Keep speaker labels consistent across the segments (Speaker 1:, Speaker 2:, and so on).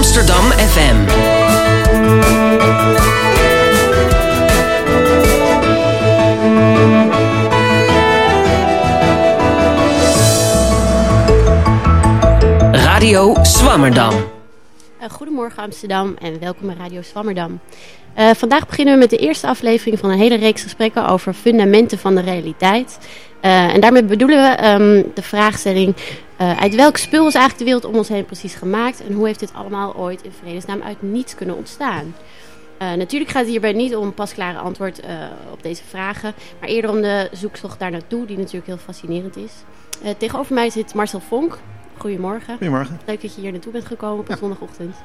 Speaker 1: Amsterdam FM. Radio Swammerdam.
Speaker 2: Uh, goedemorgen Amsterdam en welkom bij Radio Swammerdam. Uh, vandaag beginnen we met de eerste aflevering van een hele reeks gesprekken over fundamenten van de realiteit. Uh, en daarmee bedoelen we um, de vraagstelling: uit welk spul is eigenlijk de wereld om ons heen precies gemaakt en hoe heeft dit allemaal ooit in vredesnaam uit niets kunnen ontstaan? natuurlijk gaat het hierbij niet om een pasklare antwoord op deze vragen, maar eerder om de zoektocht daar naartoe, die natuurlijk heel fascinerend is. tegenover mij zit Marcel Vonk, Goedemorgen.
Speaker 3: Goedemorgen.
Speaker 2: Leuk dat je hier naartoe bent gekomen op een zondagochtend.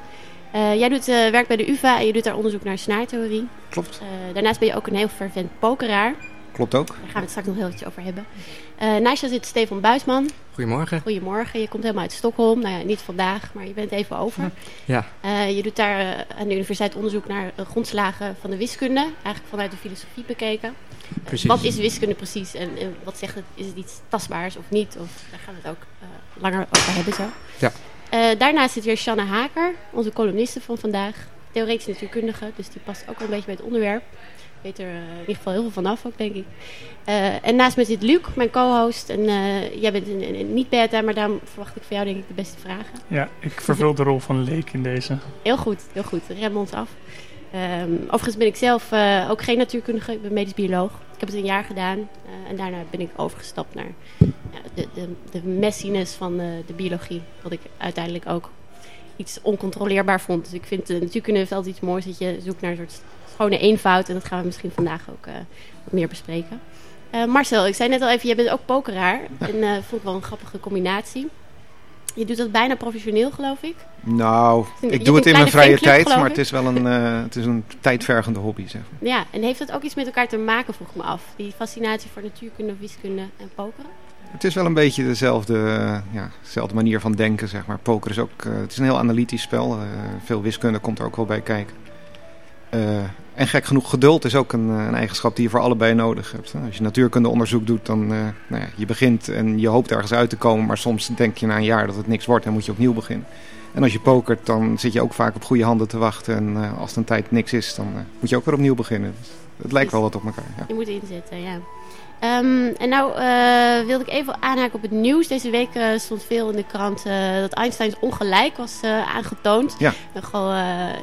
Speaker 2: Jij doet werk bij de UvA en je doet daar onderzoek naar snaartheorie.
Speaker 3: Klopt.
Speaker 2: Daarnaast ben je ook een heel fervent pokeraar.
Speaker 3: Klopt ook.
Speaker 2: Daar gaan we het straks nog heel iets over hebben. Naast je zit Stefan Buisman.
Speaker 4: Goedemorgen.
Speaker 2: Goedemorgen. Je komt helemaal uit Stockholm. Nou ja, niet vandaag, maar je bent even over.
Speaker 4: Ja.
Speaker 2: je doet daar aan de universiteit onderzoek naar grondslagen van de wiskunde. Eigenlijk vanuit de filosofie bekeken.
Speaker 4: Precies.
Speaker 2: Wat is wiskunde precies en, en, wat zegt het? Is het iets tastbaars of niet? Of daar gaan we het ook langer over hebben zo.
Speaker 4: Ja.
Speaker 2: Daarnaast zit weer Shanna Haker, onze columniste van vandaag. Theoretisch natuurkundige, dus die past ook wel een beetje bij het onderwerp. Weet er uh, in ieder geval heel veel vanaf ook, denk ik. Uh, en naast me zit Luc, mijn co-host. En jij bent een, een, niet beta, maar daarom verwacht ik van jou denk ik de beste vragen.
Speaker 5: Ja, ik vervul de rol van leek in deze.
Speaker 2: Heel goed, heel goed. Rem ons af. Um, overigens ben ik zelf ook geen natuurkundige, ik ben medisch bioloog. Ik heb het een jaar gedaan en daarna ben ik overgestapt naar ja, de, de, de messiness van de, biologie. Wat ik uiteindelijk ook iets oncontroleerbaar vond. Dus ik vind uh, natuurkunde heeft altijd iets moois dat je zoekt naar een soort schone eenvoud. En dat gaan we misschien vandaag ook uh, wat meer bespreken. Marcel, ik zei net al even, jij bent ook pokeraar. Ja. En vond ik wel een grappige combinatie. Je doet dat bijna professioneel, geloof ik.
Speaker 3: Nou, ik doe het in mijn vrije tijd, maar het is wel een, uh, het is een tijdvergende hobby, zeg maar.
Speaker 2: Ja, en heeft dat ook iets met elkaar te maken, vroeg me af? Die fascinatie voor natuurkunde, wiskunde en pokeren?
Speaker 3: Het is wel een beetje dezelfde, ja, dezelfde manier van denken, zeg maar. Poker is ook, uh, het is een heel analytisch spel. Uh, veel wiskunde komt er ook wel bij kijken. en gek genoeg, geduld is ook een, een, eigenschap die je voor allebei nodig hebt. Als je natuurkundeonderzoek doet, dan nou ja, je begint en je hoopt ergens uit te komen. Maar soms denk je na een jaar dat het niks wordt en moet je opnieuw beginnen. En als je pokert, dan zit je ook vaak op goede handen te wachten. En uh, als het een tijd niks is, dan uh, moet je ook weer opnieuw beginnen. Dus het lijkt wel wat op elkaar. Ja.
Speaker 2: Je moet inzetten, ja. Um, en nou uh, wilde ik even aanhaken op het nieuws. Deze week uh, stond veel in de krant uh, dat Einsteins ongelijk was aangetoond.
Speaker 3: Ja.
Speaker 2: Nogal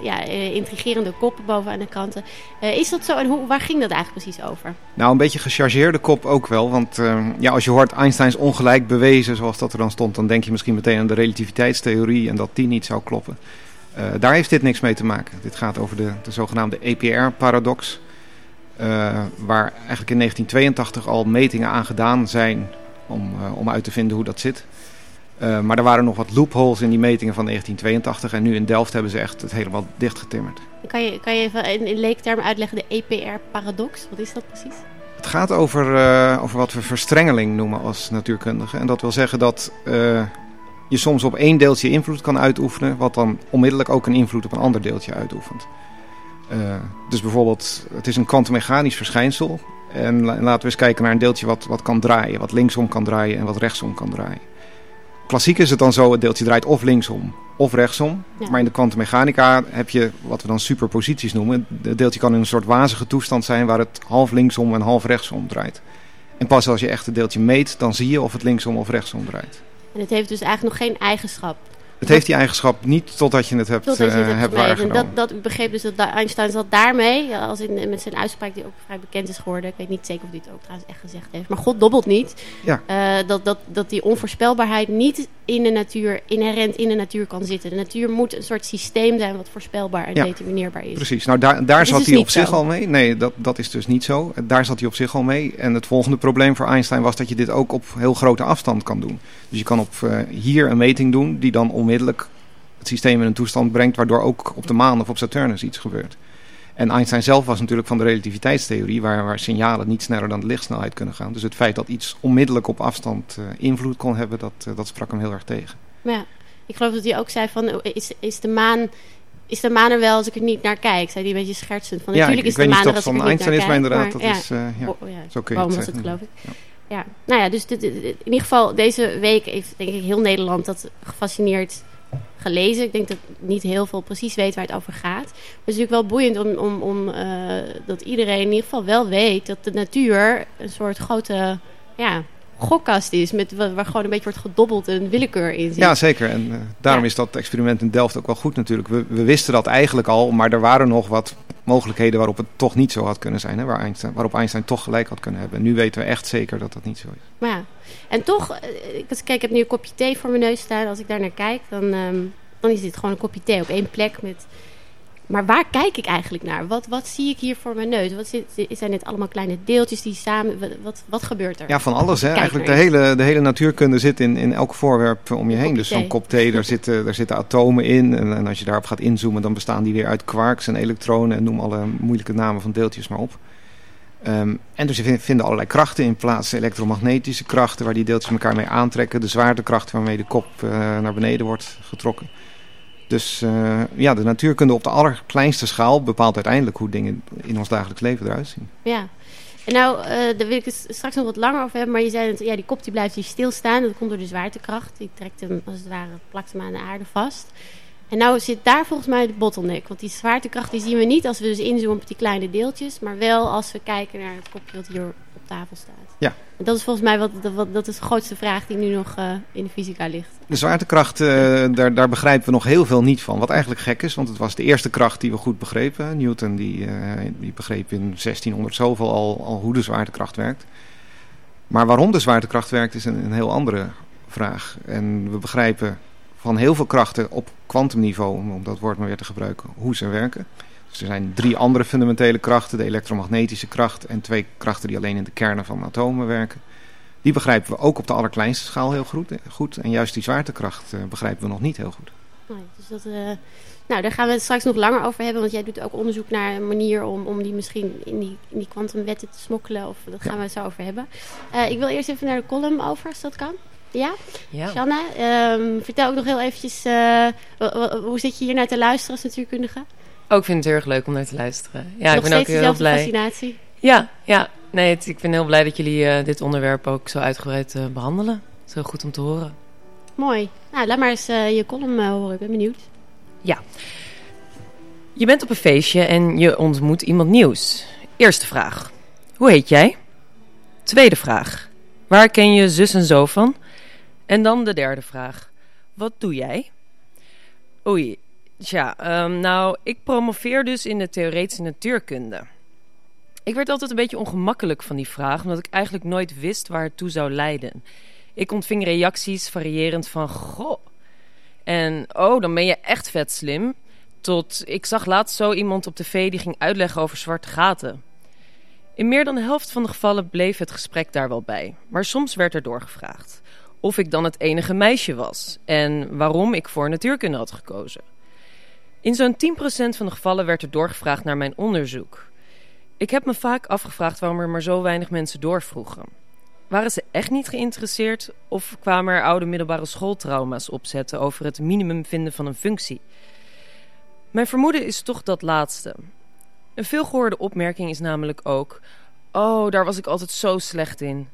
Speaker 2: ja, intrigerende koppen bovenaan de kranten. is dat zo en hoe, waar ging dat eigenlijk precies over?
Speaker 3: Nou, een beetje gechargeerde kop ook wel. Want ehm, ja, als je hoort Einsteins ongelijk bewezen, zoals dat er dan stond... dan denk je misschien meteen aan de relativiteitstheorie en dat die niet zou kloppen. daar heeft dit niks mee te maken. Dit gaat over de, de zogenaamde EPR-paradox... Uh, waar eigenlijk in 1982 al metingen aan gedaan zijn om, uh, om uit te vinden hoe dat zit. Uh, maar er waren nog wat loopholes in die metingen van 1982 en nu in Delft hebben ze echt het helemaal dichtgetimmerd.
Speaker 2: Kan je, kan je even in, in leektermen uitleggen de EPR-paradox? Wat is dat precies?
Speaker 3: Het gaat over, over wat we verstrengeling noemen als natuurkundigen. En dat wil zeggen dat je soms op één deeltje invloed kan uitoefenen, wat dan onmiddellijk ook een invloed op een ander deeltje uitoefent. Uh, dus bijvoorbeeld, het is een kwantummechanisch verschijnsel. En laten we eens kijken naar een deeltje wat, wat kan draaien. Wat linksom kan draaien en wat rechtsom kan draaien. Klassiek is het dan zo, het deeltje draait of linksom of rechtsom. Ja. Maar in de kwantummechanica heb je wat we dan superposities noemen. Het deeltje kan in een soort wazige toestand zijn waar het half linksom en half rechtsom draait. En pas als je echt het deeltje meet, dan zie je of het linksom of rechtsom draait.
Speaker 2: En het heeft dus eigenlijk nog geen eigenschap.
Speaker 3: Het heeft die eigenschap niet totdat je het hebt,
Speaker 2: totdat je het
Speaker 3: hebt
Speaker 2: waargenomen. Dat, dat, begreep dus dat Einstein zat daarmee, als in, met zijn uitspraak die ook vrij bekend is geworden. Ik weet niet zeker of hij het ook trouwens echt gezegd heeft. Maar God dobbelt niet.
Speaker 3: Ja.
Speaker 2: Uh, dat, dat, dat die onvoorspelbaarheid niet in de natuur, inherent in de natuur kan zitten. De natuur moet een soort systeem zijn wat voorspelbaar en
Speaker 3: ja.
Speaker 2: determineerbaar is.
Speaker 3: Precies, nou daar, daar zat
Speaker 2: dus
Speaker 3: hij op
Speaker 2: zo.
Speaker 3: zich al mee. Nee, dat, dat is dus niet zo. Daar zat hij op zich al mee. En het volgende probleem voor Einstein was dat je dit ook op heel grote afstand kan doen. Dus je kan op uh, hier een meting doen die dan onmiddellijk het systeem in een toestand brengt waardoor ook op de maan of op Saturnus iets gebeurt. En Einstein zelf was natuurlijk van de relativiteitstheorie, waar, waar signalen niet sneller dan de lichtsnelheid kunnen gaan. Dus het feit dat iets onmiddellijk op afstand uh, invloed kon hebben, dat, uh, dat sprak hem heel erg tegen.
Speaker 2: Ja, ik geloof dat hij ook zei van, is, is de maan is de maan er wel als ik er niet naar kijk? Zei die een beetje schertsend. Van,
Speaker 3: ja,
Speaker 2: natuurlijk
Speaker 3: ik,
Speaker 2: is de maan
Speaker 3: er
Speaker 2: als
Speaker 3: van
Speaker 2: ik er niet
Speaker 3: Einstein is, maar inderdaad,
Speaker 2: maar,
Speaker 3: dat is, uh, ja,
Speaker 2: oh, ja.
Speaker 3: zo kun je
Speaker 2: Waarom
Speaker 3: het
Speaker 2: was het,
Speaker 3: zeggen.
Speaker 2: geloof ik.
Speaker 3: Ja.
Speaker 2: Ja, nou ja, dus dit, in ieder geval deze week heeft denk ik heel Nederland dat gefascineerd gelezen. Ik denk dat niet heel veel precies weet waar het over gaat. Maar het is natuurlijk wel boeiend om, om, om eh, dat iedereen in ieder geval wel weet dat de natuur een soort grote ja, gokkast is. Met, wa- waar gewoon een beetje wordt gedobbeld en willekeur in zit.
Speaker 3: Ja, zeker. En eh, daarom
Speaker 2: Ja.
Speaker 3: is dat experiment in Delft ook wel goed natuurlijk. We, we wisten dat eigenlijk al, maar er waren nog wat mogelijkheden waarop het toch niet zo had kunnen zijn. Hè? Waar Einstein, waarop Einstein toch gelijk had kunnen hebben. En nu weten we echt zeker dat dat niet zo is.
Speaker 2: Maar ja, en toch, eh, ik, kijk, ik heb nu een kopje thee voor mijn neus staan. Als ik daar naar kijk, dan, ehm, dan is dit gewoon een kopje thee op één plek. Met... Maar waar kijk ik eigenlijk naar? Wat, wat zie ik hier voor mijn neus? Wat zit, zijn dit allemaal kleine deeltjes die samen... Wat, wat, gebeurt er?
Speaker 3: Ja, van alles. Hè?
Speaker 2: Kijk
Speaker 3: Eigenlijk de hele, de hele natuurkunde zit in, in elk voorwerp om je heen. Dus zo'n kop thee, daar zitten, daar zitten atomen in. En, en als je daarop gaat inzoomen, dan bestaan die weer uit quarks en elektronen. En noem alle moeilijke namen van deeltjes maar op. Ehm, en dus je vinden allerlei krachten in plaats. Elektromagnetische krachten waar die deeltjes elkaar mee aantrekken. De zwaartekracht waarmee de kop eh, naar beneden wordt getrokken. Dus eh, ja, de natuurkunde op de allerkleinste schaal bepaalt uiteindelijk hoe dingen in ons dagelijks leven eruit zien.
Speaker 2: Ja. En nou, eh, daar wil ik het straks nog wat langer over hebben. Maar je zei dat ja, die kop die blijft hier stilstaan. Dat komt door de zwaartekracht. Die trekt hem, als het ware, plakt hem aan de aarde vast. En nou zit daar volgens mij de bottleneck. Want die zwaartekracht die zien we niet als we dus inzoomen op die kleine deeltjes. Maar wel als we kijken naar het kopje wat hier op tafel staat.
Speaker 3: Ja.
Speaker 2: Dat is volgens mij wat, wat, dat is de grootste vraag die nu nog eh, in de fysica ligt.
Speaker 3: De zwaartekracht, eh, daar, daar begrijpen we nog heel veel niet van. Wat eigenlijk gek is, want het was de eerste kracht die we goed begrepen. Newton die, eh, die begreep in 1600 zoveel al, al hoe de zwaartekracht werkt. Maar waarom de zwaartekracht werkt is een, een heel andere vraag. En we begrijpen van heel veel krachten op kwantumniveau, om dat woord maar weer te gebruiken, hoe ze werken. Er zijn drie andere fundamentele krachten, de elektromagnetische kracht en twee krachten die alleen in de kernen van atomen werken. Die begrijpen we ook op de allerkleinste schaal heel goed. goed. En juist die zwaartekracht eh, begrijpen we nog niet heel goed.
Speaker 2: Nee, dus dat, eh, nou, daar gaan we het straks nog langer over hebben. Want jij doet ook onderzoek naar een manier om, om die misschien in die, in die kwantumwetten te smokkelen. Of dat gaan we het zo over hebben. Eh, ik wil eerst even naar de column over, als dat kan. Ja?
Speaker 4: Ja.
Speaker 2: Shanna, ehm, vertel ook nog heel eventjes, eh, hoe zit je hier naar te luisteren als natuurkundige?
Speaker 4: Oh, ik vind het heel erg leuk om naar te luisteren. Ja,
Speaker 2: nog
Speaker 4: ik ben ook heel blij.
Speaker 2: fascinatie?
Speaker 4: Ja, ja. Nee, het- ik ben heel blij dat jullie eh, dit onderwerp ook zo uitgebreid eh, behandelen. Het is heel goed om te horen.
Speaker 2: Mooi. Nou, laat maar eens eh, je column horen. Ik ben benieuwd.
Speaker 4: Je bent op een feestje en je ontmoet iemand nieuws. Eerste vraag. Hoe heet jij? Tweede vraag. Waar ken je zus en zo van? En dan de derde vraag. Wat doe jij? Oei. Tja, ehm, nou, ik promoveer dus in de theoretische natuurkunde. Ik werd altijd een beetje ongemakkelijk van die vraag, omdat ik eigenlijk nooit wist waar het toe zou leiden. Ik ontving reacties variërend van goh. En oh, dan ben je echt vet slim. Tot ik zag laatst zo iemand op tv die ging uitleggen over zwarte gaten. In meer dan de helft van de gevallen bleef het gesprek daar wel bij, maar soms werd er doorgevraagd of ik dan het enige meisje was en waarom ik voor natuurkunde had gekozen. In zo'n 10% van de gevallen werd er doorgevraagd naar mijn onderzoek. Ik heb me vaak afgevraagd waarom er maar zo weinig mensen doorvroegen. Waren ze echt niet geïnteresseerd of kwamen er oude middelbare schooltrauma's opzetten over het minimum vinden van een functie? Mijn vermoeden is toch dat laatste. Een veelgehoorde opmerking is namelijk ook: Oh, daar was ik altijd zo slecht in.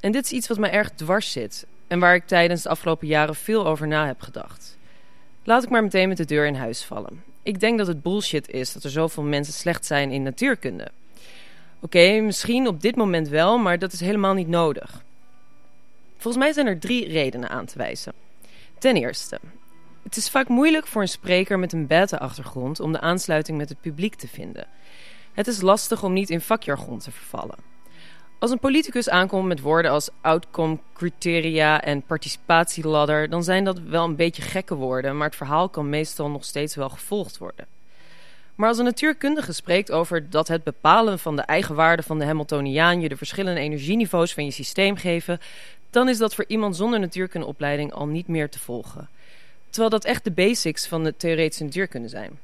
Speaker 4: En dit is iets wat mij erg dwars zit en waar ik tijdens de afgelopen jaren veel over na heb gedacht. Laat ik maar meteen met de deur in huis vallen. Ik denk dat het bullshit is dat er zoveel mensen slecht zijn in natuurkunde. Oké, misschien op dit moment wel, maar dat is helemaal niet nodig. Volgens mij zijn er drie redenen aan te wijzen. Ten eerste, het is vaak moeilijk voor een spreker met een beta-achtergrond om de aansluiting met het publiek te vinden. Het is lastig om niet in vakjargon te vervallen. Als een politicus aankomt met woorden als outcome criteria en participatieladder, dan zijn dat wel een beetje gekke woorden, maar het verhaal kan meestal nog steeds wel gevolgd worden. Maar als een natuurkundige spreekt over dat het bepalen van de eigenwaarde van de Hamiltoniaan je de verschillende energieniveaus van je systeem geven, dan is dat voor iemand zonder natuurkundeopleiding al niet meer te volgen. Terwijl dat echt de basics van de theoretische natuurkunde zijn.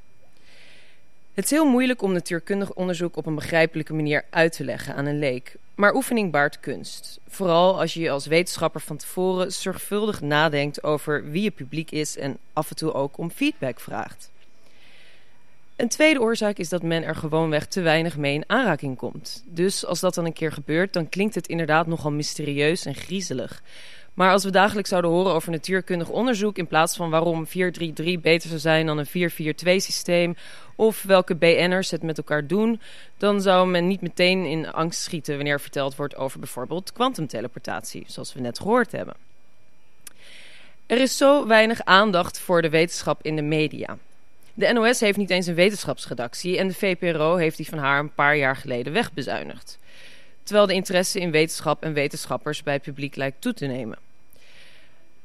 Speaker 4: Het is heel moeilijk om natuurkundig onderzoek op een begrijpelijke manier uit te leggen aan een leek. Maar oefening baart kunst. Vooral als je als wetenschapper van tevoren zorgvuldig nadenkt over wie je publiek is en af en toe ook om feedback vraagt. Een tweede oorzaak is dat men er gewoonweg te weinig mee in aanraking komt. Dus als dat dan een keer gebeurt, dan klinkt het inderdaad nogal mysterieus en griezelig. Maar als we dagelijks zouden horen over natuurkundig onderzoek in plaats van waarom 433 beter zou zijn dan een 442 systeem of welke BN'ers het met elkaar doen, dan zou men niet meteen in angst schieten wanneer verteld wordt over bijvoorbeeld kwantumteleportatie, zoals we net gehoord hebben. Er is zo weinig aandacht voor de wetenschap in de media. De NOS heeft niet eens een wetenschapsredactie en de VPRO heeft die van haar een paar jaar geleden wegbezuinigd. Terwijl de interesse in wetenschap en wetenschappers bij het publiek lijkt toe te nemen.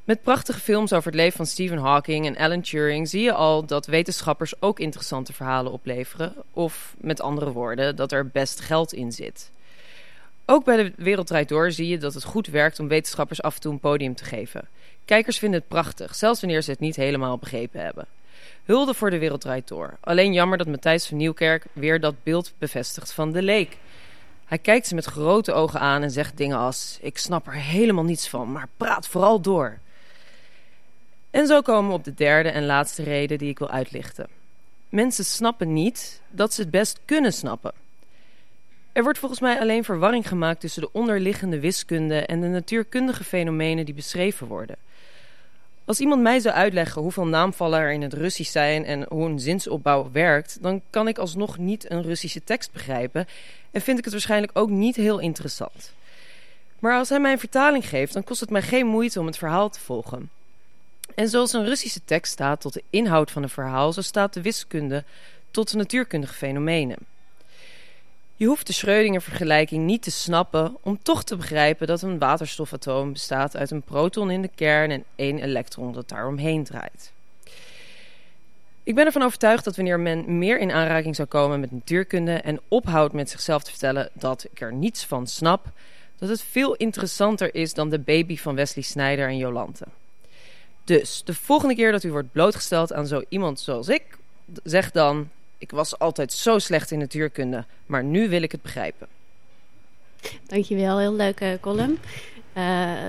Speaker 4: Met prachtige films over het leven van Stephen Hawking en Alan Turing zie je al dat wetenschappers ook interessante verhalen opleveren, of met andere woorden, dat er best geld in zit. Ook bij de Wereld Door zie je dat het goed werkt om wetenschappers af en toe een podium te geven. Kijkers vinden het prachtig, zelfs wanneer ze het niet helemaal begrepen hebben. Hulde voor de Wereld Door. Alleen jammer dat Matthijs van Nieuwkerk weer dat beeld bevestigt van de leek. Hij kijkt ze met grote ogen aan en zegt dingen als: Ik snap er helemaal niets van, maar praat vooral door. En zo komen we op de derde en laatste reden die ik wil uitlichten. Mensen snappen niet dat ze het best kunnen snappen. Er wordt volgens mij alleen verwarring gemaakt tussen de onderliggende wiskunde en de natuurkundige fenomenen die beschreven worden. Als iemand mij zou uitleggen hoeveel naamvallen er in het Russisch zijn en hoe een zinsopbouw werkt, dan kan ik alsnog niet een Russische tekst begrijpen en vind ik het waarschijnlijk ook niet heel interessant. Maar als hij mij een vertaling geeft, dan kost het mij geen moeite om het verhaal te volgen. En zoals een Russische tekst staat tot de inhoud van een verhaal, zo staat de wiskunde tot de natuurkundige fenomenen. Je hoeft de Schrödinger-vergelijking niet te snappen om toch te begrijpen dat een waterstofatoom bestaat uit een proton in de kern en één elektron dat daaromheen draait. Ik ben ervan overtuigd dat wanneer men meer in aanraking zou komen met natuurkunde en ophoudt met zichzelf te vertellen dat ik er niets van snap, dat het veel interessanter is dan de baby van Wesley Snyder en Jolante. Dus de volgende keer dat u wordt blootgesteld aan zo iemand zoals ik, zeg dan: Ik was altijd zo slecht in natuurkunde, maar nu wil ik het begrijpen.
Speaker 2: Dankjewel, heel leuke column. Uh,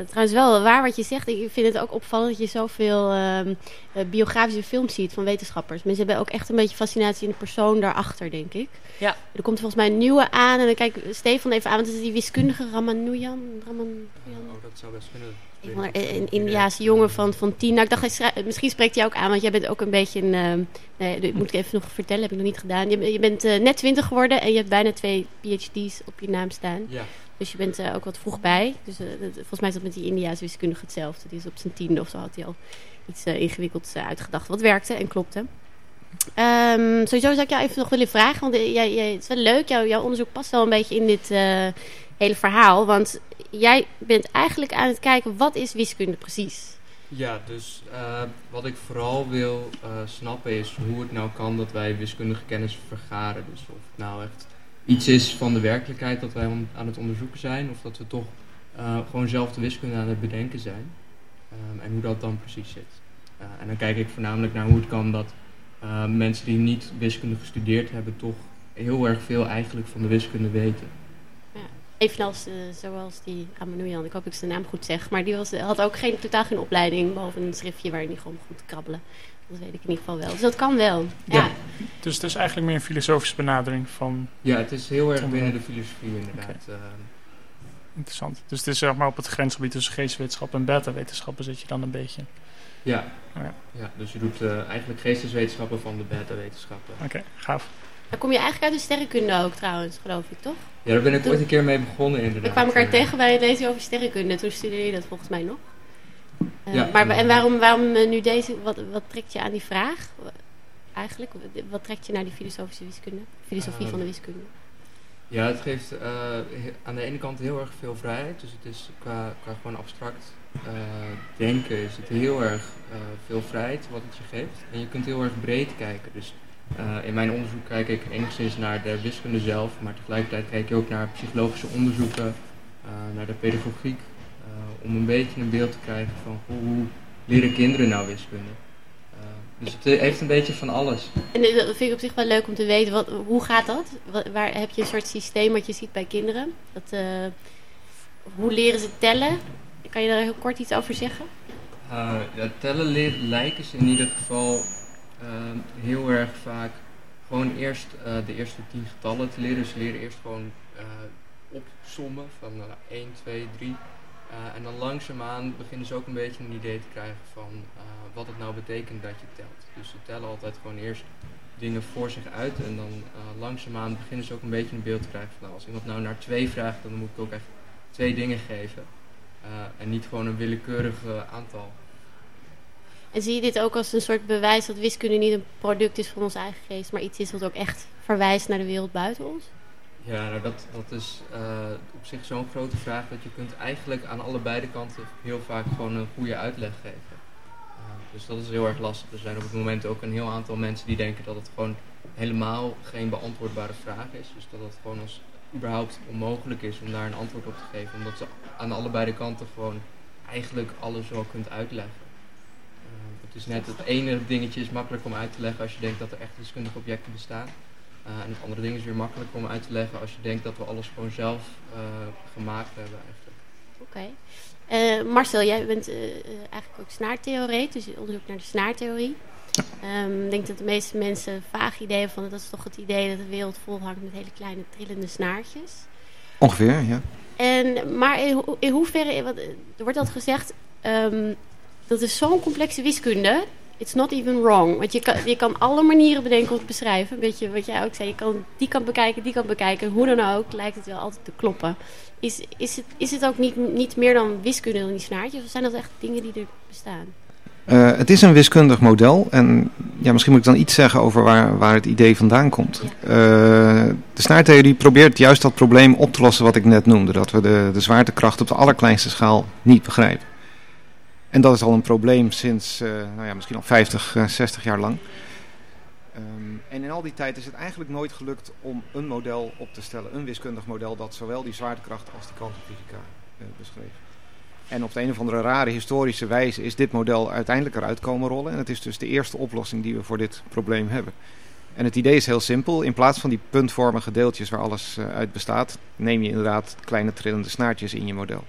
Speaker 2: trouwens wel waar wat je zegt. Ik vind het ook opvallend dat je zoveel uh, biografische films ziet van wetenschappers. Mensen hebben ook echt een beetje fascinatie in de persoon daarachter, denk ik.
Speaker 4: Ja.
Speaker 2: Er komt volgens mij een nieuwe aan. En dan kijk Stefan even aan, want het is die wiskundige Ramanujan. Ramanujan.
Speaker 6: Oh, dat zou best kunnen.
Speaker 2: Een Indiaanse jongen van, van tien. Nou, ik dacht, misschien spreekt hij ook aan, want jij bent ook een beetje een... Uh, nee, moet ik even nog vertellen, heb ik nog niet gedaan. Je, je bent uh, net twintig geworden en je hebt bijna twee PhD's op je naam staan.
Speaker 6: Ja.
Speaker 2: Dus je bent uh, ook wat vroeg bij. Dus volgens mij is dat met die Indiaanse wiskundige hetzelfde. Die is op zijn tiende of zo had hij al iets ingewikkelds uitgedacht. Wat werkte en klopte. Um, sowieso zou ik jou even nog willen vragen. Want jij, jij, het is wel leuk. Jouw, jouw onderzoek past wel een beetje in dit hele verhaal. Want jij bent eigenlijk aan het kijken. Wat is wiskunde precies?
Speaker 6: Ja, dus wat ik vooral wil snappen is hoe het nou kan dat wij wiskundige kennis vergaren. Dus of het nou echt iets is van de werkelijkheid dat wij aan het onderzoeken zijn, of dat we toch uh, gewoon zelf de wiskunde aan het bedenken zijn. En hoe dat dan precies zit. En dan kijk ik voornamelijk naar hoe het kan dat mensen die niet wiskunde gestudeerd hebben, toch heel erg veel eigenlijk van de wiskunde weten.
Speaker 2: Evenals zoals die Ramanujan, ik hoop dat ik zijn naam goed zeg, maar die was, had ook geen, totaal geen opleiding, behalve een schriftje waar hij gewoon goed krabbelen. Dat weet ik in ieder geval wel. Dus dat kan wel. Ja. ja.
Speaker 5: Dus het is eigenlijk meer een filosofische benadering van...
Speaker 6: Ja, het is heel erg binnen de filosofie inderdaad. Okay. Uh,
Speaker 5: Interessant. Dus het is zeg maar op het grensgebied tussen geesteswetenschap en beta-wetenschappen zit je dan een beetje.
Speaker 6: Ja, oh, ja. ja dus je doet uh, eigenlijk geesteswetenschappen van de beta-wetenschappen.
Speaker 5: Oké, okay, gaaf.
Speaker 2: Dan kom je eigenlijk uit de sterrenkunde ook trouwens, geloof ik, toch?
Speaker 6: Ja, daar ben ik Toen, ooit een keer mee begonnen inderdaad.
Speaker 2: We kwamen elkaar tegen bij het lezen over sterrenkunde. Toen studeerde je dat volgens mij nog. Uh, ja, maar en waarom, waarom nu deze, wat, wat trekt je aan die vraag eigenlijk? Wat trekt je naar die filosofische wiskunde? Filosofie uh, van de wiskunde?
Speaker 6: Ja, het geeft uh, aan de ene kant heel erg veel vrijheid. Dus het is qua, qua gewoon abstract denken is het heel erg veel vrijheid wat het je geeft. En je kunt heel erg breed kijken. Dus in mijn onderzoek kijk ik enigszins naar de wiskunde zelf, maar tegelijkertijd kijk je ook naar psychologische onderzoeken, naar de pedagogiek, om een beetje een beeld te krijgen van hoe leren kinderen nou wiskunde. Dus het heeft een beetje van alles.
Speaker 2: En dat vind ik op zich wel leuk om te weten. Wat, hoe gaat dat? Wat, waar heb je een soort systeem wat je ziet bij kinderen? Dat, hoe leren ze tellen? Kan je daar heel kort iets over zeggen?
Speaker 6: Ja, tellen leren, lijken ze in ieder geval heel erg vaak gewoon eerst de eerste tien getallen te leren. Ze leren eerst gewoon opsommen van 1, 2, 3. Eh, en dan langzaamaan beginnen ze ook een beetje een idee te krijgen van eh, wat het nou betekent dat je telt. Dus ze tellen altijd gewoon eerst dingen voor zich uit en dan uh, langzaamaan beginnen ze ook een beetje een beeld te krijgen van nou, als iemand nou naar twee vraagt, dan moet ik ook echt twee dingen geven. en niet gewoon een willekeurig aantal.
Speaker 2: En zie je dit ook als een soort bewijs dat wiskunde niet een product is van onze eigen geest, maar iets is wat ook echt verwijst naar de wereld buiten ons?
Speaker 6: Ja, nou dat, dat is uh, op zich zo'n grote vraag dat je kunt eigenlijk aan allebei de kanten heel vaak gewoon een goede uitleg geven. Uh, dus dat is heel erg lastig. Er zijn op het moment ook een heel aantal mensen die denken dat het gewoon helemaal geen beantwoordbare vraag is. Dus dat het gewoon als überhaupt onmogelijk is om daar een antwoord op te geven. Omdat ze aan allebei de kanten gewoon eigenlijk alles wel kunt uitleggen. Het is net het ene dingetje is makkelijk om uit te leggen als je denkt dat er echt wiskundige objecten bestaan. Uh, en het andere ding is weer makkelijk om uit te leggen als je denkt dat we alles gewoon zelf uh, gemaakt hebben eigenlijk.
Speaker 2: Oké. Okay. Uh, Marcel, jij bent eigenlijk ook snaartheoreet, dus je onderzoekt naar de snaartheorie. Um, ik denk dat de meeste mensen vaag idee van dat is toch het idee dat de wereld vol hangt met hele kleine trillende snaartjes.
Speaker 3: Ongeveer, ja.
Speaker 2: En, maar in, ho in hoeverre, wat, er wordt altijd gezegd, um, dat is zo'n complexe wiskunde it's not even wrong. Want je kan, je kan alle manieren bedenken om te beschrijven. Weet je, wat jij ook zei, je kan die kan bekijken, die kan bekijken. Hoe dan ook, lijkt het wel altijd te kloppen. Is, is, het, is het ook niet, niet meer dan wiskunde dan die snaartjes? Of zijn dat echt dingen die er bestaan?
Speaker 3: Uh, het is een wiskundig model. En ja, misschien moet ik dan iets zeggen over waar, waar het idee vandaan komt. Ja. Uh, de snaartheorie probeert juist dat probleem op te lossen wat ik net noemde. Dat we de, de zwaartekracht op de allerkleinste schaal niet begrijpen. En dat is al een probleem sinds uh, nou ja, misschien al 50, uh, 60 jaar lang. Um, en in al die tijd is het eigenlijk nooit gelukt om een model op te stellen. Een wiskundig model dat zowel die zwaartekracht als die kwantumfysica uh, beschreef. En op de een of andere rare historische wijze is dit model uiteindelijk eruit komen rollen. En het is dus de eerste oplossing die we voor dit probleem hebben. En het idee is heel simpel. In plaats van die puntvormige deeltjes waar alles uit bestaat, neem je inderdaad kleine trillende snaartjes in je model.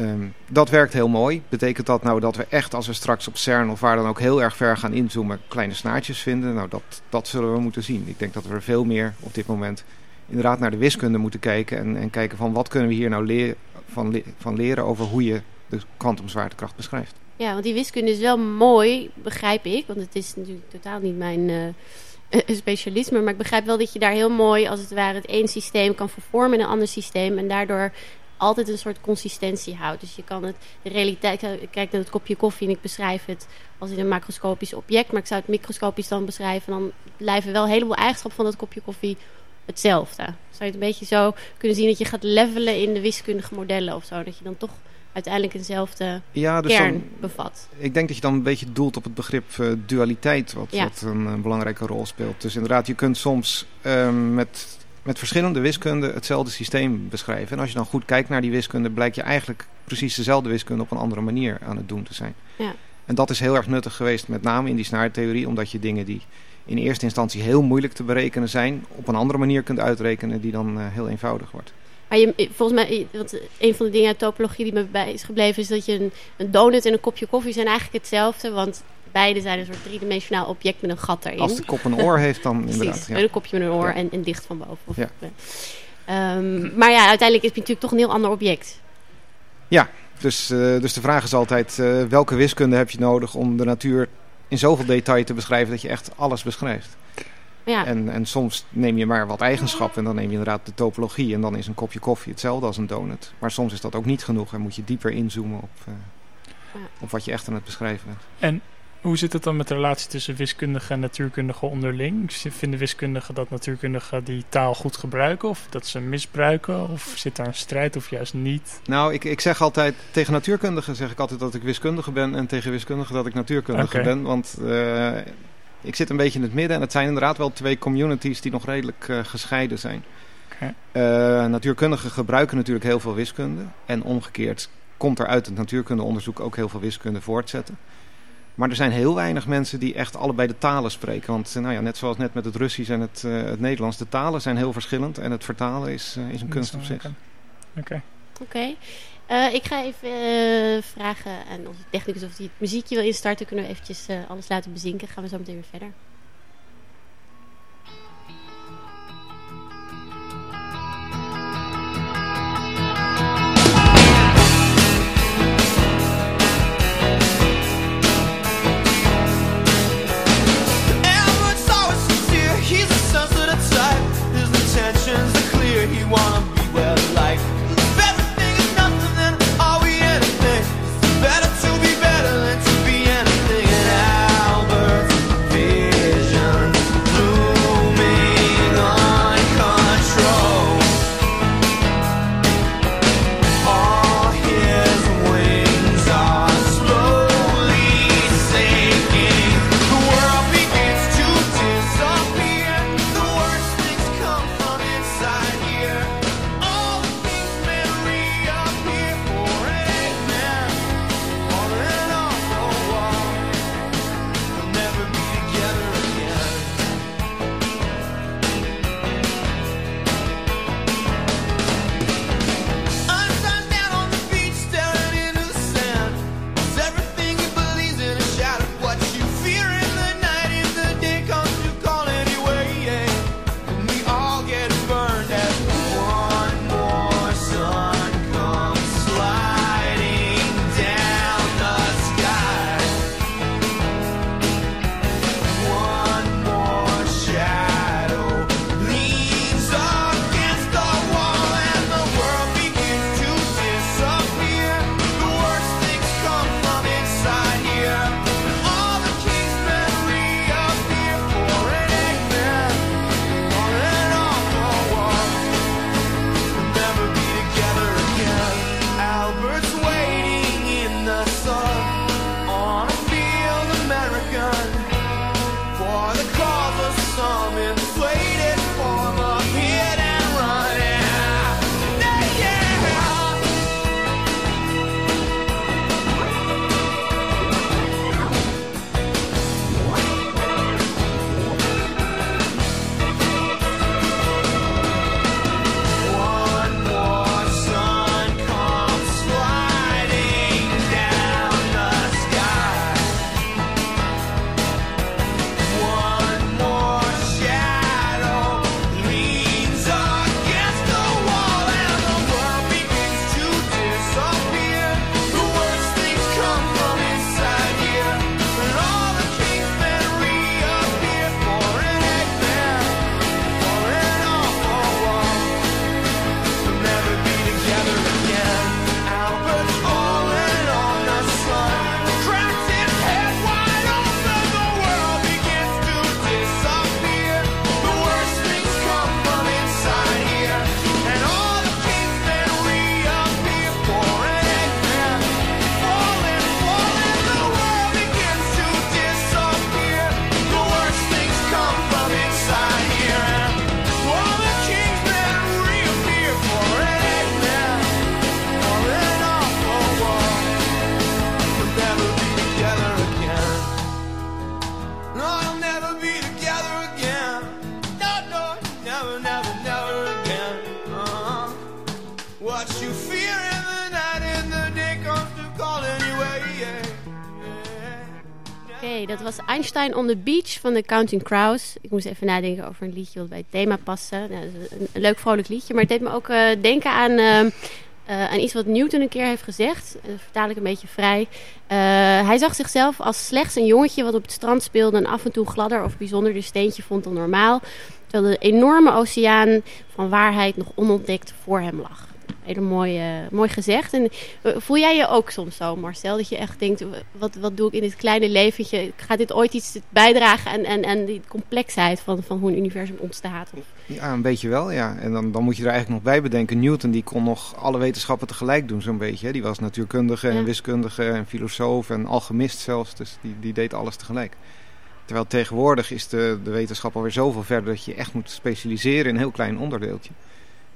Speaker 3: Um, dat werkt heel mooi. Betekent dat nou dat we echt, als we straks op CERN of waar dan ook heel erg ver gaan inzoomen, kleine snaartjes vinden? Nou, dat, dat zullen we moeten zien. Ik denk dat we er veel meer op dit moment inderdaad naar de wiskunde moeten kijken. En, en kijken van wat kunnen we hier nou van, van leren over hoe je de kwantumzwaartekracht beschrijft.
Speaker 2: Ja, want die wiskunde is wel mooi, begrijp ik. Want het is natuurlijk totaal niet mijn uh, specialisme. Maar ik begrijp wel dat je daar heel mooi, als het ware, het één systeem kan vervormen in een ander systeem. En daardoor altijd een soort consistentie houdt. Dus je kan het, de realiteit, ik kijk naar het kopje koffie en ik beschrijf het als in een macroscopisch object, maar ik zou het microscopisch dan beschrijven. Dan blijven wel een heleboel eigenschappen van dat kopje koffie hetzelfde. Zou je het een beetje zo kunnen zien dat je gaat levelen in de wiskundige modellen of zo? Dat je dan toch uiteindelijk eenzelfde ja, dus kern dan, bevat.
Speaker 3: Ik denk dat je dan een beetje doelt op het begrip uh, dualiteit, wat, ja. wat een, een, belangrijke rol speelt. Dus inderdaad, je kunt soms uh, met met verschillende wiskunde hetzelfde systeem beschrijven. En als je dan goed kijkt naar die wiskunde, blijkt je eigenlijk precies dezelfde wiskunde op een andere manier aan het doen te zijn.
Speaker 2: Ja.
Speaker 3: En dat is heel erg nuttig geweest, met name in die snaartheorie, omdat je dingen die in eerste instantie heel moeilijk te berekenen zijn, op een andere manier kunt uitrekenen die dan uh, heel eenvoudig wordt.
Speaker 2: Maar je, volgens mij, want een van de dingen uit topologie die me bij is gebleven, is dat je een, een donut en een kopje koffie zijn eigenlijk hetzelfde. Want beide zijn een soort driedimensionaal object met een gat erin.
Speaker 3: Als de kop een oor heeft, dan inderdaad.
Speaker 2: Ja. een kopje met een oor ja. en, en, dicht van boven. Of, ja. Um, maar ja, uiteindelijk is het natuurlijk toch een heel ander object.
Speaker 3: Ja, dus, uh, dus de vraag is altijd, uh, welke wiskunde heb je nodig om de natuur in zoveel detail te beschrijven dat je echt alles beschrijft?
Speaker 2: Ja.
Speaker 3: En, en soms neem je maar wat eigenschappen en dan neem je inderdaad de topologie en dan is een kopje koffie hetzelfde als een donut. Maar soms is dat ook niet genoeg en moet je dieper inzoomen op, uh, ja. op wat je echt aan het beschrijven bent.
Speaker 5: En hoe zit het dan met de relatie tussen wiskundigen en natuurkundigen onderling? Vinden wiskundigen dat natuurkundigen die taal goed gebruiken of dat ze misbruiken? Of zit daar een strijd of juist niet?
Speaker 3: Nou, ik, ik zeg altijd tegen natuurkundigen zeg ik altijd dat ik wiskundige ben en tegen wiskundigen dat ik natuurkundige okay. ben. Want uh, ik zit een beetje in het midden en het zijn inderdaad wel twee communities die nog redelijk uh, gescheiden zijn.
Speaker 5: Okay.
Speaker 3: Uh, natuurkundigen gebruiken natuurlijk heel veel wiskunde en omgekeerd komt er uit het natuurkundeonderzoek ook heel veel wiskunde voortzetten. Maar er zijn heel weinig mensen die echt allebei de talen spreken. Want nou ja, net zoals net met het Russisch en het, uh, het Nederlands, de talen zijn heel verschillend. En het vertalen is, uh, is een kunst op zich.
Speaker 5: Oké. Okay.
Speaker 2: Oké. Okay. Uh, ik ga even vragen aan onze technicus of hij het muziekje wil instarten. Kunnen we eventjes alles laten bezinken. Gaan we zo meteen weer verder. On the Beach van de Counting Crows. Ik moest even nadenken over een liedje wat bij het thema paste. Nou, een, leuk vrolijk liedje, maar het deed me ook eh, denken aan, eh, eh, aan iets wat Newton een keer heeft gezegd. Dat vertaal ik een beetje vrij. Eh, hij zag zichzelf als slechts een jongetje wat op het strand speelde en af en toe gladder of bijzonderder steentje vond dan normaal. Terwijl de enorme oceaan van waarheid nog onontdekt voor hem lag. Hele mooi, eh, mooi gezegd. En eh, voel jij je ook soms zo, Marcel? Dat je echt denkt, wat, wat doe ik in dit kleine leventje? Gaat dit ooit iets bijdragen aan, aan, aan die complexheid van, van hoe een universum ontstaat? Of-
Speaker 3: Ja, een beetje wel, ja. En dan, dan moet je er eigenlijk nog bij bedenken. Newton die kon nog alle wetenschappen tegelijk doen, zo'n beetje. Hè. Die was natuurkundige en
Speaker 2: Ja.
Speaker 3: wiskundige en filosoof en alchemist zelfs. Dus die, die deed alles tegelijk. Terwijl tegenwoordig is de, de wetenschap alweer zoveel verder dat je echt moet specialiseren in een heel klein onderdeeltje.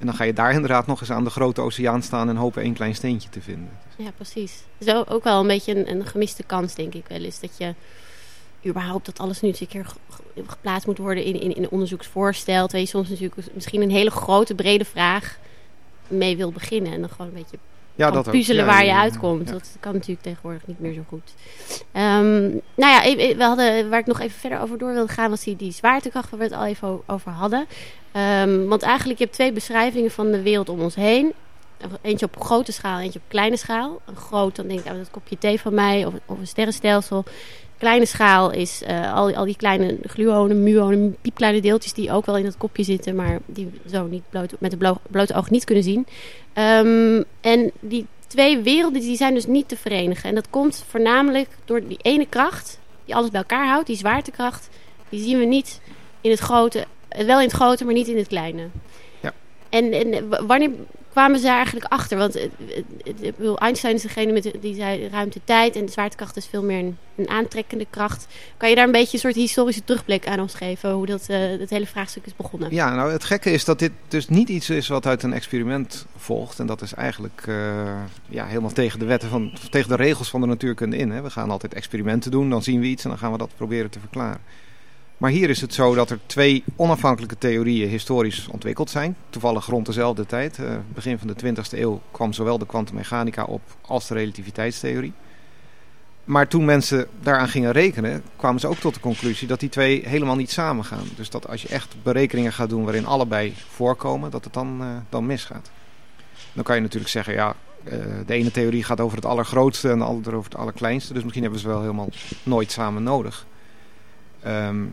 Speaker 3: En dan ga je daar inderdaad nog eens aan de grote oceaan staan en hopen één klein steentje te vinden.
Speaker 2: Ja, precies. Is ook- wel een beetje een, een gemiste kans, denk ik wel eens. Dat je überhaupt dat alles nu eens een keer ge- ge- geplaatst moet worden in, in, in een onderzoeksvoorstel. Terwijl je soms natuurlijk misschien een hele grote, brede vraag mee wil beginnen. En dan gewoon een beetje
Speaker 3: Ja, dat
Speaker 2: puzzelen
Speaker 3: Ja,
Speaker 2: waar je uitkomt. Dat kan natuurlijk tegenwoordig niet meer zo goed. Ehm, nou ja, e- e- we hadden, waar ik nog even verder over door wilde gaan... was die, die zwaartekracht waar we het al even over hadden. Ehm, want eigenlijk, je hebt twee beschrijvingen van de wereld om ons heen. Eentje op grote schaal, eentje op kleine schaal. Een groot, dan denk ik aan dat kopje thee van mij of, of een sterrenstelsel. Kleine schaal is eh, al, al die kleine gluonen, muonen, piepkleine deeltjes... die ook wel in dat kopje zitten... maar die we zo niet bloot, met het blo- blote oog niet kunnen zien. Ehm, en die twee werelden die zijn dus niet te verenigen. En dat komt voornamelijk door die ene kracht... die alles bij elkaar houdt, die zwaartekracht... die zien we niet in het grote... eh, wel in het grote, maar niet in het kleine.
Speaker 3: Ja.
Speaker 2: En, en w- wanneer kwamen ze daar eigenlijk achter? Want eh, eh, eh, Einstein is degene met die zei ruimte-tijd... en de zwaartekracht is veel meer een, een aantrekkende kracht. Kan je daar een beetje een soort historische terugblik aan ons geven... hoe dat, het hele vraagstuk is begonnen?
Speaker 3: Ja, nou het gekke is dat dit dus niet iets is wat uit een experiment volgt. En dat is eigenlijk ja, helemaal tegen de wetten van, tegen de regels van de natuurkunde in. Hè. We gaan altijd experimenten doen, dan zien we iets en dan gaan we dat proberen te verklaren. Maar hier is het zo dat er twee onafhankelijke theorieën historisch ontwikkeld zijn. Toevallig rond dezelfde tijd. Eh, begin van de 20e eeuw kwam zowel de kwantummechanica op als de relativiteitstheorie. Maar toen mensen daaraan gingen rekenen, kwamen ze ook tot de conclusie dat die twee helemaal niet samengaan. Dus dat als je echt berekeningen gaat doen waarin allebei voorkomen, dat het dan, eh, dan misgaat. Dan kan je natuurlijk zeggen, ja, eh, de ene theorie gaat over het allergrootste en de andere over het allerkleinste. Dus misschien hebben ze wel helemaal nooit samen nodig. Ehm,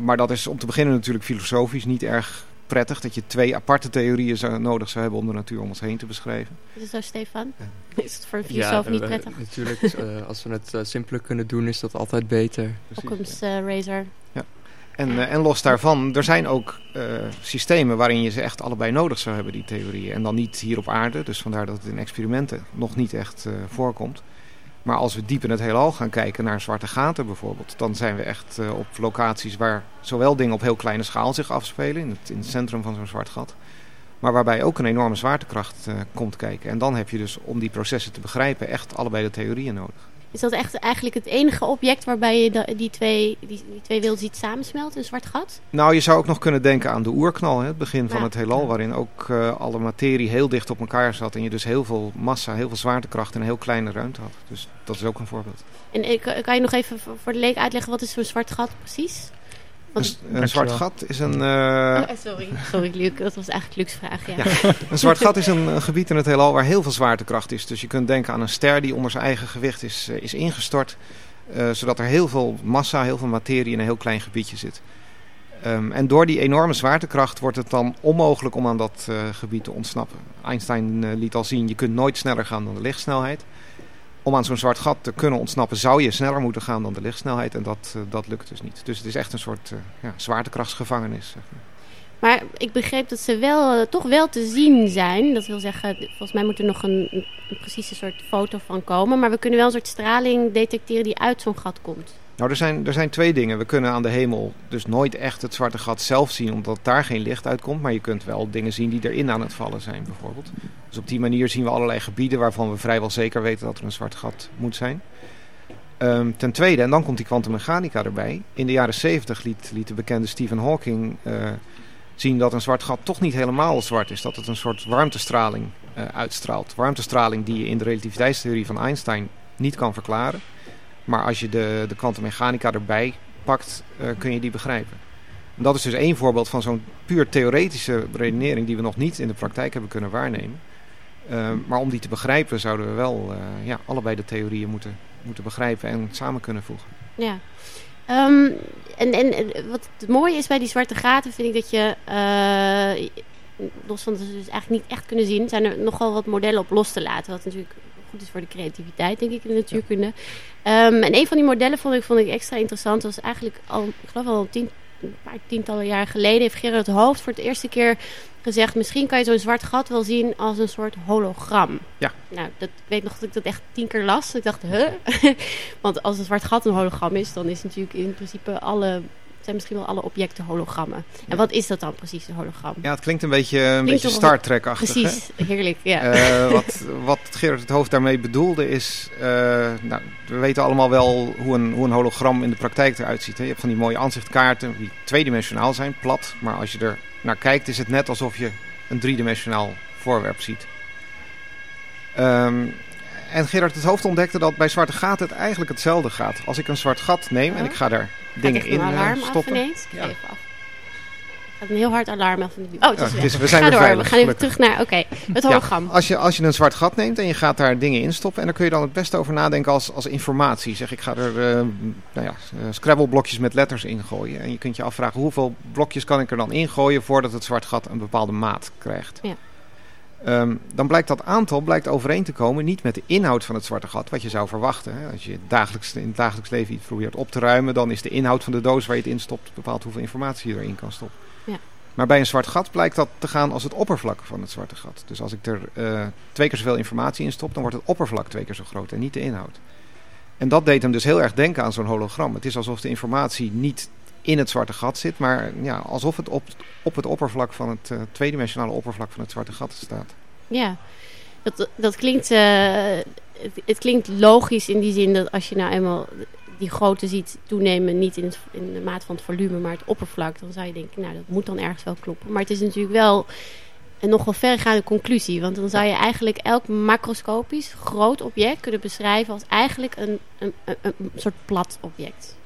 Speaker 3: maar dat is om te beginnen natuurlijk filosofisch niet erg prettig. Dat je twee aparte theorieën zou, nodig zou hebben om de natuur om ons heen te beschrijven.
Speaker 2: Is het zo, Stefan?
Speaker 3: Ja.
Speaker 2: Is het voor een filosoof niet
Speaker 6: eh,
Speaker 2: prettig?
Speaker 6: natuurlijk. eh, als we het eh, simpeler kunnen doen, is dat altijd beter.
Speaker 2: Occam's razor.
Speaker 3: En, eh, en los daarvan, er zijn ook eh, systemen waarin je ze echt allebei nodig zou hebben, die theorieën. En dan niet hier op aarde, dus vandaar dat het in experimenten nog niet echt eh, voorkomt. Maar als we diep in het heelal gaan kijken naar zwarte gaten bijvoorbeeld, dan zijn we echt eh, op locaties waar zowel dingen op heel kleine schaal zich afspelen, in het, in het centrum van zo'n zwart gat, maar waarbij ook een enorme zwaartekracht eh, komt kijken. En dan heb je dus, om die processen te begrijpen, echt allebei de theorieën nodig.
Speaker 2: Is dat echt eigenlijk het enige object waarbij je die, twee, die, die twee werelden ziet samensmelten? Een zwart gat?
Speaker 3: Nou, je zou ook nog kunnen denken aan de oerknal, hè, het begin van
Speaker 2: Ja.
Speaker 3: het heelal, waarin ook eh, alle materie heel dicht op elkaar zat en je dus heel veel massa, heel veel zwaartekracht in een heel kleene ruimte had. Dus dat is ook een voorbeeld.
Speaker 2: En eh, kan je nog even voor voor de leek uitleggen wat is zo'n zwart gat precies?
Speaker 3: Een, zwart gat is een, eh,
Speaker 2: Oh, sorry, sorry Luc, dat was eigenlijk Luc's vraag. Ja.
Speaker 3: Ja. een zwart gat is een, een gebied in het heelal waar heel veel zwaartekracht is. Dus je kunt denken aan een ster die onder zijn eigen gewicht is, eh, is ingestort, eh, zodat er heel veel massa, heel veel materie in een heel klein gebiedje zit. Ehm, en door die enorme zwaartekracht wordt het dan onmogelijk om aan dat eh, gebied te ontsnappen. Einstein liet al zien, je kunt nooit sneller gaan dan de lichtsnelheid. Om aan zo'n zwart gat te kunnen ontsnappen zou je sneller moeten gaan dan de lichtsnelheid. En dat, eh, dat lukt dus niet. Dus het is echt een soort eh, ja, zwaartekrachtsgevangenis. Zeg maar.
Speaker 2: Maar ik begreep dat ze wel, eh, toch wel te zien zijn. Dat wil zeggen, volgens mij moet er nog een, een, een precieze soort foto van komen. Maar we kunnen wel een soort straling detecteren die uit zo'n gat komt.
Speaker 3: Nou, er zijn, er zijn twee dingen. We kunnen aan de hemel dus nooit echt het zwarte gat zelf zien, omdat daar geen licht uitkomt. Maar je kunt wel dingen zien die erin aan het vallen zijn, bijvoorbeeld. Dus op die manier zien we allerlei gebieden waarvan we vrijwel zeker weten dat er een zwart gat moet zijn. Ehm, ten tweede, en dan komt die kwantummechanica erbij. In de jaren 70 liet, liet de bekende Stephen Hawking eh, zien dat een zwart gat toch niet helemaal zwart is. Dat het een soort warmtestraling eh, uitstraalt. Warmtestraling die je in de relativiteitstheorie van Einstein niet kan verklaren. Maar als je de, de erbij pakt, eh, kun je die begrijpen. En dat is dus één voorbeeld van zo'n puur theoretische redenering die we nog niet in de praktijk hebben kunnen waarnemen. Eh, maar om die te begrijpen zouden we wel eh, ja, allebei de theorieën moeten, moeten begrijpen en samen kunnen voegen.
Speaker 2: Ja. Ehm, en, en wat het mooie is bij die zwarte gaten, vind ik dat je, los van dat ze dus eigenlijk niet echt kunnen zien, zijn er nogal wat modellen op los te laten. Wat natuurlijk goed is voor de creativiteit, denk ik, in de natuurkunde. Ehm, en een van die modellen vond ik, vond ik extra interessant. Dat was eigenlijk al, ik geloof al tien, een paar tientallen jaar geleden, heeft Gerard Hoofd voor het eerste keer gezegd... misschien kan je zo'n zwart gat wel zien als een soort hologram.
Speaker 3: Ja.
Speaker 2: Nou, dat, ik weet nog dat ik dat echt tien keer las. Ik dacht, huh? Want als een zwart gat een hologram is, dan is natuurlijk in principe alle... zijn misschien wel alle objecten hologrammen. En wat is dat dan precies, een hologram?
Speaker 3: Ja, het klinkt een beetje, een beetje Star Trek-achtig. hè?
Speaker 2: Precies, heerlijk, ja.
Speaker 3: Eh, wat, wat Gerard het Hoofd daarmee bedoelde is... eh, nou, we weten allemaal wel hoe een, hoe een hologram in de praktijk eruit ziet. Hè? Je hebt van die mooie aanzichtkaarten die tweedimensionaal zijn, plat. Maar als je er naar kijkt is het net alsof je een driedimensionaal voorwerp ziet. Ehm, en Gerard het Hoofd ontdekte dat bij zwarte gaten het eigenlijk hetzelfde gaat. Als ik een zwart gat neem en
Speaker 2: Ja.
Speaker 3: ik ga daar
Speaker 2: Gaat
Speaker 3: dingen in eh,
Speaker 2: alarm af
Speaker 3: stoppen...
Speaker 2: ineens?
Speaker 3: Ja.
Speaker 2: Even af. Een heel hard alarm af. Oh, het is
Speaker 3: Ja, is- we zijn
Speaker 2: Ga
Speaker 3: weer
Speaker 2: door,
Speaker 3: veilig,
Speaker 2: we gaan even
Speaker 3: gelukkig.
Speaker 2: terug naar, oké, het
Speaker 3: Ja,
Speaker 2: hologram.
Speaker 3: als, je, als je een zwart gat neemt en je gaat daar dingen in stoppen... en dan kun je dan het beste over nadenken als, als informatie. Zeg, ik ga er eh nou ja, eh, Scrabble-blokjes met letters in gooien. En je kunt je afvragen hoeveel blokjes kan ik er dan ingooien... voordat het zwart gat een bepaalde maat krijgt.
Speaker 2: Ja.
Speaker 3: Ehm, dan blijkt dat aantal blijkt overeen te komen... niet met de inhoud van het zwarte gat, wat je zou verwachten. Hè. Als je dagelijks, in het dagelijks leven iets probeert op te ruimen... dan is de inhoud van de doos waar je het in stopt... bepaalt hoeveel informatie je erin kan stoppen.
Speaker 2: Ja.
Speaker 3: Maar bij een zwart gat blijkt dat te gaan als het oppervlak van het zwarte gat. Dus als ik er eh, twee keer zoveel informatie in stop, dan wordt het oppervlak twee keer zo groot en niet de inhoud. En dat deed hem dus heel erg denken aan zo'n hologram. Het is alsof de informatie niet in het zwarte gat zit, maar ja, alsof het op, op het oppervlak van het eh, tweedimensionale oppervlak van het zwarte gat staat.
Speaker 2: Ja, dat, dat klinkt, eh, het, klinkt logisch in die zin dat als je nou eenmaal die grootte ziet toenemen, niet in, in de maat van het volume, maar het oppervlak, dan zou je denken, nou dat moet dan ergens wel kloppen. Maar het is natuurlijk wel een nogal verregaande conclusie, want dan zou je eigenlijk elk macroscopisch groot object kunnen beschrijven als eigenlijk een, een, een soort plat object.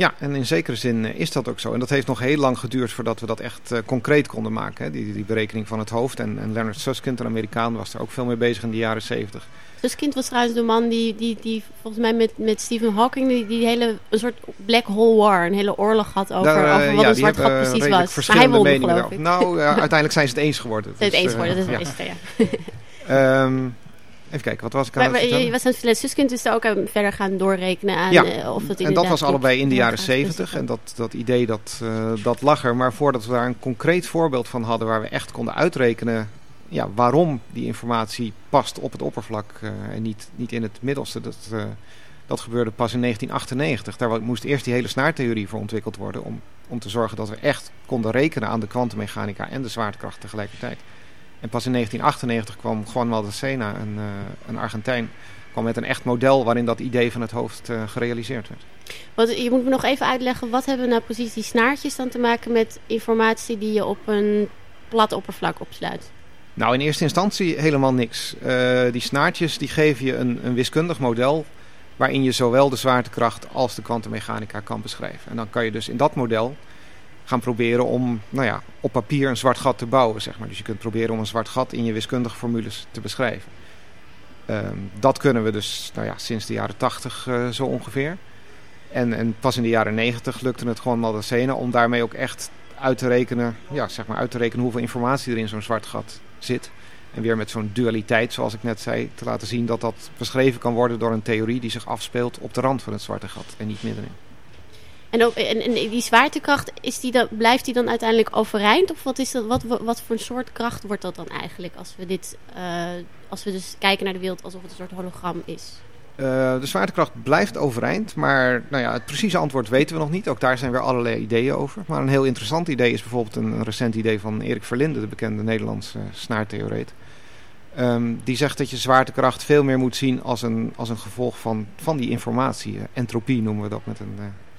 Speaker 3: Ja, en in zekere zin eh, is dat ook zo. En dat heeft nog heel lang geduurd voordat we dat echt eh, concreet konden maken. Hè? Die, die berekening van het hoofd. En, en Leonard Susskind, een Amerikaan, was er ook veel mee bezig in de jaren zeventig.
Speaker 2: Dus kind was trouwens de man die, die, die volgens mij met, met Stephen Hawking die, die hele een soort black hole war, een hele oorlog had over,
Speaker 3: Daar, eh,
Speaker 2: over wat
Speaker 3: ja,
Speaker 2: een zwart gat precies was. Maar hij
Speaker 3: verschillende
Speaker 2: won,
Speaker 3: meningen
Speaker 2: geloof ik.
Speaker 3: Nou, uiteindelijk zijn ze het eens geworden.
Speaker 2: Het
Speaker 3: Dus,
Speaker 2: eens
Speaker 3: eh,
Speaker 2: worden, dat is
Speaker 3: ja.
Speaker 2: het beste, ja.
Speaker 3: Ehm, even kijken, wat was ik aan het
Speaker 2: je was aan het is daar ook aan verder gaan doorrekenen aan
Speaker 3: Ja,
Speaker 2: eh, of het
Speaker 3: en dat was allebei in de
Speaker 2: Ja,
Speaker 3: jaren zeventig. En dat, dat idee dat, eh, dat lag er. Maar voordat we daar een concreet voorbeeld van hadden... waar we echt konden uitrekenen ja, waarom die informatie past op het oppervlak... eh, en niet, niet in het middelste... Dat, eh, dat gebeurde pas in 1998. Daar moest eerst die hele snaartheorie voor ontwikkeld worden... om, om te zorgen dat we echt konden rekenen aan de kwantummechanica en de zwaartekracht tegelijkertijd. En pas in 1998 kwam Juan Maldacena, een, eh, een Argentijn... kwam met een echt model waarin dat idee van het hoofd eh, gerealiseerd werd.
Speaker 2: Wat, je moet me nog even uitleggen, wat hebben nou precies die snaartjes dan te maken met informatie die je op een plat oppervlak opsluit?
Speaker 3: Nou, in eerste instantie helemaal niks. Eh, die snaartjes die geven je een, een wiskundig model waarin je zowel de zwaartekracht als de kwantummechanica kan beschrijven. En dan kan je dus in dat model gaan proberen om nou ja, op papier een zwart gat te bouwen. Zeg maar. Dus je kunt proberen om een zwart gat in je wiskundige formules te beschrijven. Ehm, dat kunnen we dus nou ja, sinds de jaren 80 eh, zo ongeveer. En, en pas in de jaren 90 lukte het gewoon Maldacena om daarmee ook echt uit te rekenen, ja, zeg maar uit te rekenen hoeveel informatie er in zo'n zwart gat zit. En weer met zo'n dualiteit, zoals ik net zei, te laten zien dat dat beschreven kan worden door een theorie die zich afspeelt op de rand van het zwarte gat en niet middenin.
Speaker 2: En, en, die zwaartekracht, is die dan, blijft die dan uiteindelijk overeind? Of wat, is dat, wat, wat voor een soort kracht wordt dat dan eigenlijk als we, dit, eh, als we dus kijken naar de wereld alsof het een soort hologram is?
Speaker 3: Eh, de zwaartekracht blijft overeind, maar nou ja, het precieze antwoord weten we nog niet. Ook daar zijn weer allerlei ideeën over. Maar een heel interessant idee is bijvoorbeeld een, recent idee van Erik Verlinde, de bekende Nederlandse snaartheoreet. Ehm, die zegt dat je zwaartekracht veel meer moet zien als een, als een gevolg van, van die informatie. Uh, entropie noemen we dat met een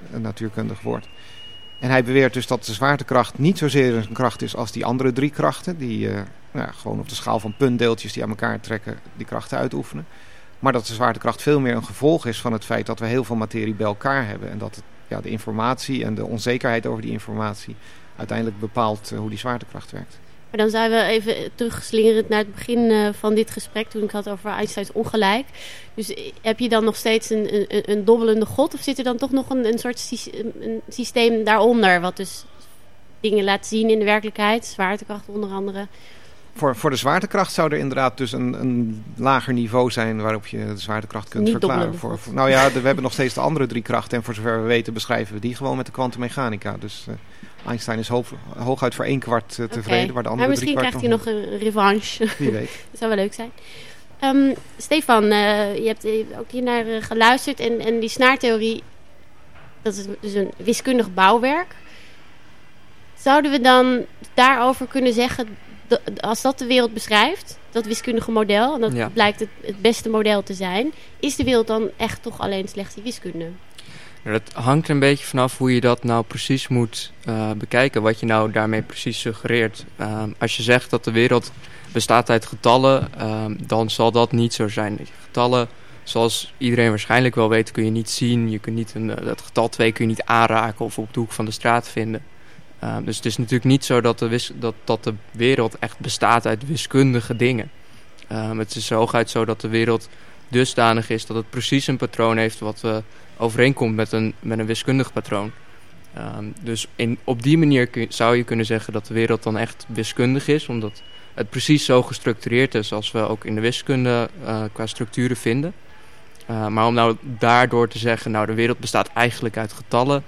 Speaker 3: natuurkundig woord. En hij beweert dus dat de zwaartekracht niet zozeer een kracht is als die andere drie krachten, die uh, nou ja, gewoon op de schaal van puntdeeltjes die aan elkaar trekken die krachten uitoefenen. Maar dat de zwaartekracht veel meer een gevolg is van het feit dat we heel veel materie bij elkaar hebben. En dat ja, de informatie en de onzekerheid over die informatie uiteindelijk bepaalt eh, hoe die zwaartekracht werkt.
Speaker 2: Maar dan zijn we even terugslingerend naar het begin eh, van dit gesprek, toen ik had over Einsteins ongelijk. Dus eh, heb je dan nog steeds een, een, een dobbelende god, of zit er dan toch nog een, een soort sy- een systeem daaronder, wat dus dingen laat zien in de werkelijkheid, zwaartekracht onder andere?
Speaker 3: Voor, voor de zwaartekracht zou er inderdaad dus een, een lager niveau zijn waarop je de zwaartekracht kunt
Speaker 2: Niet
Speaker 3: verklaren. Voor, nou ja, de- we hebben nog steeds de andere drie krachten en voor zover we weten beschrijven we die gewoon met de kwantummechanica. Dus eh, Einstein is hoog, hooguit voor één kwart eh, tevreden, waar de
Speaker 2: maar
Speaker 3: andere
Speaker 2: misschien
Speaker 3: drie kwart
Speaker 2: krijgt hij nog een revanche.
Speaker 3: Wie weet.
Speaker 2: Dat zou wel leuk zijn. Ehm, Stefan, eh, je hebt eh, ook hier naar geluisterd. En, en die snaartheorie, dat is dus een wiskundig bouwwerk. Zouden we dan daarover kunnen zeggen, dat- als dat de wereld beschrijft, dat wiskundige model, en dat
Speaker 6: Ja.
Speaker 2: blijkt het, het beste model te zijn, is de wereld dan echt toch alleen slechts die wiskunde?
Speaker 6: Dat hangt een beetje vanaf hoe je dat nou precies moet eh, bekijken. Wat je nou daarmee precies suggereert. Ehm, als je zegt dat de wereld bestaat uit getallen, ehm, dan zal dat niet zo zijn. Getallen, zoals iedereen waarschijnlijk wel weet, kun je niet zien. Je kunt niet een, eh, dat getal 2 kun je niet aanraken of op de hoek van de straat vinden. Ehm, dus het is natuurlijk niet zo dat de, dat, dat de wereld echt bestaat uit wiskundige dingen. Het is hooguit zo dat de wereld dusdanig is dat het precies een patroon heeft wat we overeenkomt met een, met een wiskundig patroon. Ehm, dus in, op die manier zou je kunnen zeggen dat de wereld dan echt wiskundig is, omdat het precies zo gestructureerd is als we ook in de wiskunde eh, qua structuren vinden. Eh, maar om nou daardoor te zeggen, nou de wereld bestaat eigenlijk uit getallen,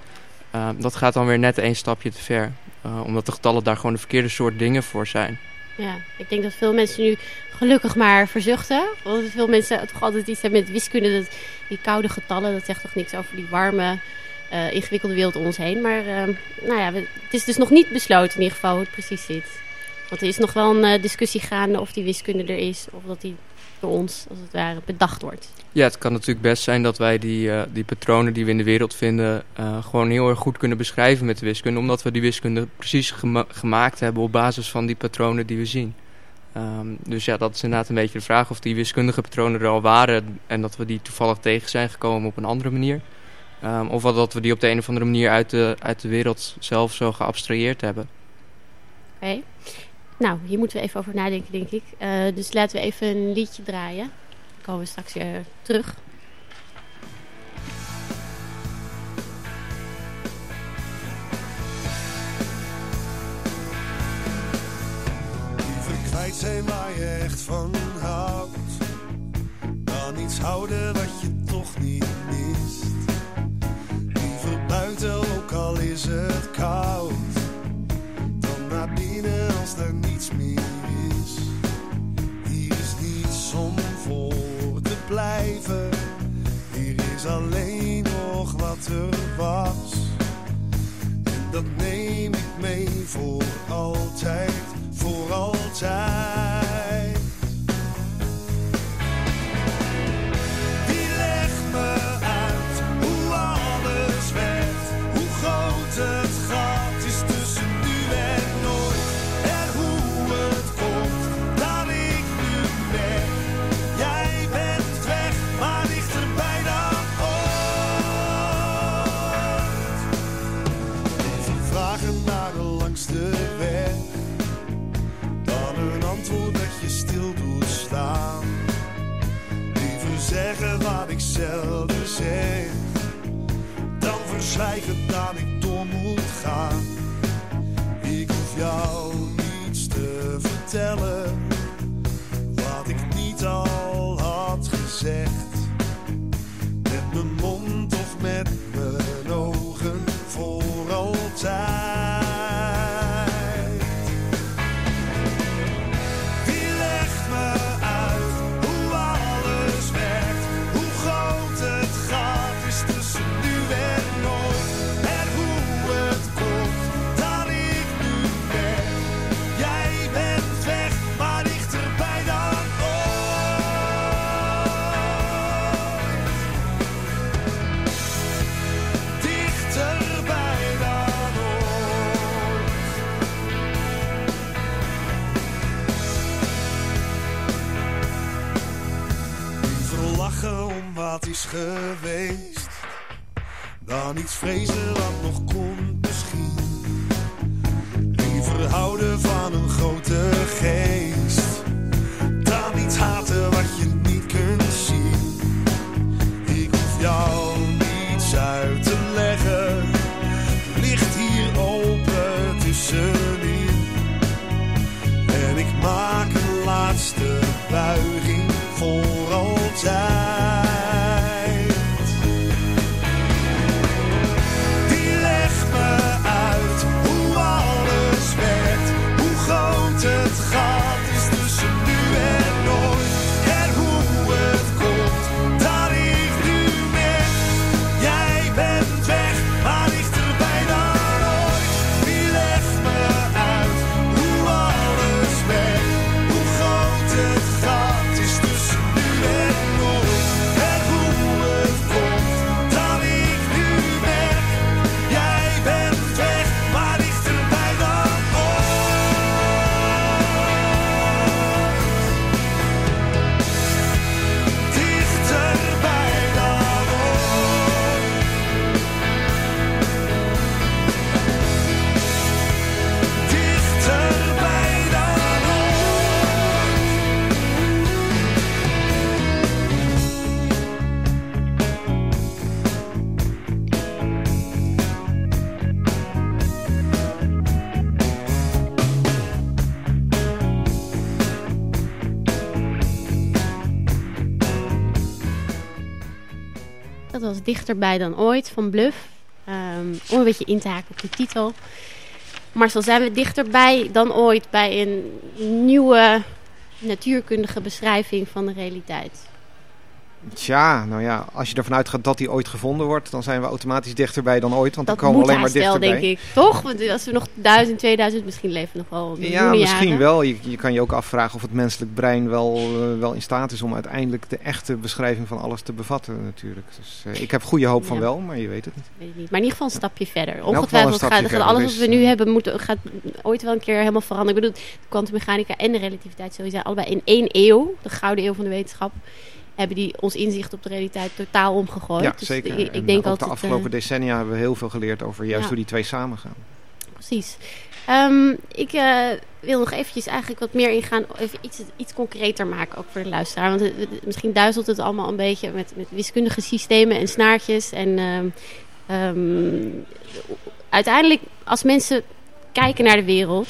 Speaker 6: eh, dat gaat dan weer net één stapje te ver. Eh, omdat de getallen daar gewoon de verkeerde soort dingen voor zijn.
Speaker 2: Ja, ik denk dat veel mensen nu gelukkig maar verzuchten. Want veel mensen toch altijd iets hebben met wiskunde. Dat, die koude getallen, dat zegt toch niks over die warme, eh, ingewikkelde wereld om ons heen. Maar eh, nou ja, het is dus nog niet besloten in ieder geval hoe het precies zit. Want er is nog wel een eh, discussie gaande of die wiskunde er is. Of dat die door ons, als het ware, bedacht wordt.
Speaker 6: Ja, het kan natuurlijk best zijn dat wij die, die patronen die we in de wereld vinden... gewoon heel erg goed kunnen beschrijven met de wiskunde. Omdat we die wiskunde precies gema- gemaakt hebben op basis van die patronen die we zien. Ehm, dus ja, dat is inderdaad een beetje de vraag of die wiskundige patronen er al waren... en dat we die toevallig tegen zijn gekomen op een andere manier. Ehm, of dat we die op de een of andere manier uit de, uit de wereld zelf zo geabstraheerd hebben.
Speaker 2: Oké. Nou, hier moeten we even over nadenken, denk ik. Eh, dus laten we even een liedje draaien. Dan komen we straks weer terug.
Speaker 7: Kwijt zijn waar je echt van houdt. Dan iets houden wat je toch niet mist. Liever buiten, ook al is het koud. Dan naar binnen als er niets meer is. Hier is niets om voor te blijven. Hier is alleen nog wat er was. En dat neem ik mee voor altijd, voor zelden zeg dan verzwijgen dat ik door moet gaan. Ik hoef jou niets te vertellen wat ik niet al had gezegd. Met mijn mond of met Dan iets vrezen wat nog komt Dat
Speaker 2: was dichterbij dan ooit van Bluff. Ehm, om een beetje in te haken op de titel. Marcel, zijn we dichterbij dan ooit bij een nieuwe natuurkundige beschrijving van de realiteit?
Speaker 3: Tja, nou ja, als je ervan uitgaat dat die ooit gevonden wordt, dan zijn we automatisch dichterbij dan ooit. Want
Speaker 2: Dat
Speaker 3: dan komen we alleen maar dichterbij.
Speaker 2: denk ik. Toch? Want als we nog 1000, 2000, misschien leven we nog wel
Speaker 3: Ja, misschien
Speaker 2: jaren.
Speaker 3: wel. Je, je kan je ook afvragen of het menselijk brein wel, eh, wel in staat is om uiteindelijk de echte beschrijving van alles te bevatten natuurlijk. Dus eh, ik heb goede hoop van
Speaker 2: Ja.
Speaker 3: wel, maar je weet het niet.
Speaker 2: Weet niet. Maar in ieder geval een stapje verder. Ongetwijfeld gaat, gaat
Speaker 3: verder,
Speaker 2: alles wat we nu
Speaker 3: eh,
Speaker 2: hebben moet, gaat ooit wel een keer helemaal veranderen. Ik bedoel, de kwantummechanica en de relativiteit sowieso allebei in één eeuw, de gouden eeuw van de wetenschap, hebben die ons inzicht op de realiteit totaal omgegooid.
Speaker 3: ja,
Speaker 2: Dus
Speaker 3: zeker.
Speaker 2: Ik, ik
Speaker 3: En
Speaker 2: denk
Speaker 3: ook
Speaker 2: altijd,
Speaker 3: de
Speaker 2: eh,
Speaker 3: afgelopen decennia hebben we heel veel geleerd over juist
Speaker 2: Ja.
Speaker 3: hoe die twee samengaan.
Speaker 2: Precies. Ehm, ik eh, wil nog eventjes eigenlijk wat meer ingaan, even iets, iets concreter maken, ook voor de luisteraar. Want misschien duizelt het allemaal een beetje met, met wiskundige systemen en snaartjes. En ehm, ehm, uiteindelijk, als mensen kijken naar de wereld,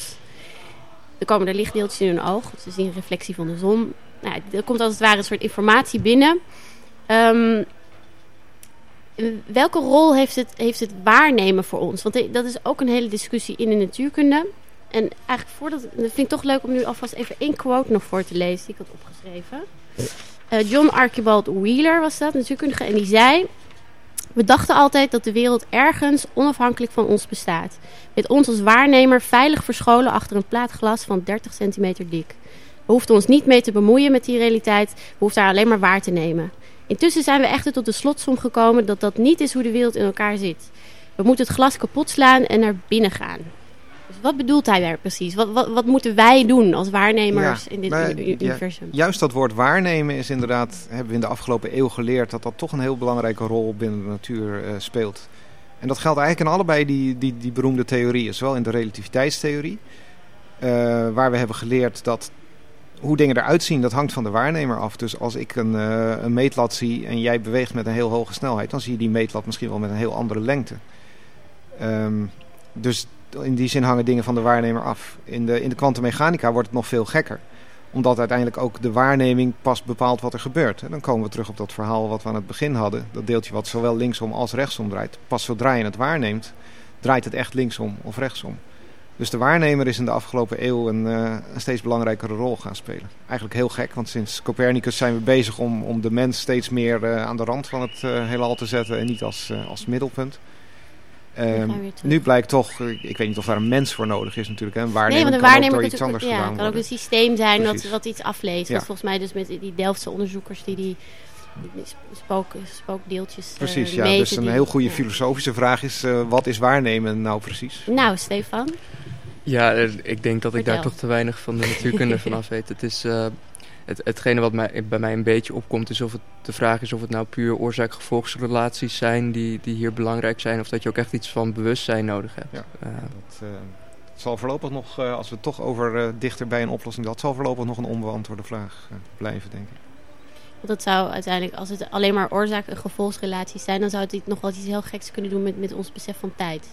Speaker 2: dan komen er lichtdeeltjes in hun oog. Ze zien een reflectie van de zon. Nou, er komt als het ware een soort informatie binnen. Ehm, welke rol heeft het, heeft het waarnemen voor ons? Want dat is ook een hele discussie in de natuurkunde. En eigenlijk voordat, dat vind ik toch leuk om nu alvast even één quote nog voor te lezen die ik had opgeschreven. Eh, John Archibald Wheeler was dat, natuurkundige, en die zei... We dachten altijd dat de wereld ergens onafhankelijk van ons bestaat. Met ons als waarnemer veilig verscholen achter een plaat glas van 30 centimeter dik. We hoefden ons niet mee te bemoeien met die realiteit, we hoefden haar alleen maar waar te nemen. Intussen zijn we echter tot de slotsom gekomen dat dat niet is hoe de wereld in elkaar zit. We moeten het glas kapot slaan en naar binnen gaan. Dus wat bedoelt hij daar precies? Wat, wat, wat moeten wij doen als waarnemers
Speaker 3: Ja,
Speaker 2: in dit
Speaker 3: maar,
Speaker 2: uni-
Speaker 3: ja,
Speaker 2: universum?
Speaker 3: Juist dat woord waarnemen is inderdaad, hebben we in de afgelopen eeuw geleerd, dat dat toch een heel belangrijke rol binnen de natuur eh, speelt. En dat geldt eigenlijk in allebei die, die, die beroemde theorieën. Zowel in de relativiteitstheorie, eh, waar we hebben geleerd dat hoe dingen eruit zien, dat hangt van de waarnemer af. Dus als ik een, eh, een meetlat zie en jij beweegt met een heel hoge snelheid, dan zie je die meetlat misschien wel met een heel andere lengte. Ehm, dus in die zin hangen dingen van de waarnemer af. In de, in de kwantummechanica wordt het nog veel gekker omdat uiteindelijk ook de waarneming pas bepaalt wat er gebeurt. En dan komen we terug op dat verhaal wat we aan het begin hadden. Dat deeltje wat zowel linksom als rechtsom draait. Pas zodra je het waarneemt, draait het echt linksom of rechtsom. Dus de waarnemer is in de afgelopen eeuw een, eh, een steeds belangrijkere rol gaan spelen. Eigenlijk heel gek, want sinds Copernicus zijn we bezig om, om de mens steeds meer eh, aan de rand van het eh, heelal te zetten en niet als, als middelpunt. Ehm, nu blijkt toch, ik weet niet of daar een mens voor nodig is natuurlijk. Hè. Een
Speaker 2: Nee,
Speaker 3: waarneming
Speaker 2: want een
Speaker 3: kan ook
Speaker 2: waarnemer
Speaker 3: door
Speaker 2: kan,
Speaker 3: iets anders
Speaker 2: ja,
Speaker 3: gedaan
Speaker 2: kan ook een systeem zijn wat iets afleest.
Speaker 3: Ja.
Speaker 2: Volgens mij dus met die Delftse onderzoekers die die, spook, spookdeeltjes
Speaker 3: Precies, ja.
Speaker 2: meten,
Speaker 3: Dus een
Speaker 2: die-
Speaker 3: heel goede
Speaker 2: ja.
Speaker 3: filosofische vraag is, wat is waarnemen nou precies?
Speaker 2: Nou, Stefan.
Speaker 6: Ja, er- ik denk dat ik daar toch te weinig van de natuurkunde van af weet. Het is, eh, het, hetgene wat mij, bij mij een beetje opkomt is of het de vraag is of het nou puur oorzaak-gevolgsrelaties zijn die, die hier belangrijk zijn. Of dat je ook echt iets van bewustzijn nodig hebt.
Speaker 3: Ja, uh, dat uh, zal voorlopig nog, als we het toch over dichter bij een oplossing, dat zal voorlopig nog een onbeantwoorde vraag blijven, denk ik.
Speaker 2: Dat zou uiteindelijk, als het alleen maar oorzaak- en gevolgsrelaties zijn, dan zou het nog wel iets heel geks kunnen doen met, met ons besef van tijd.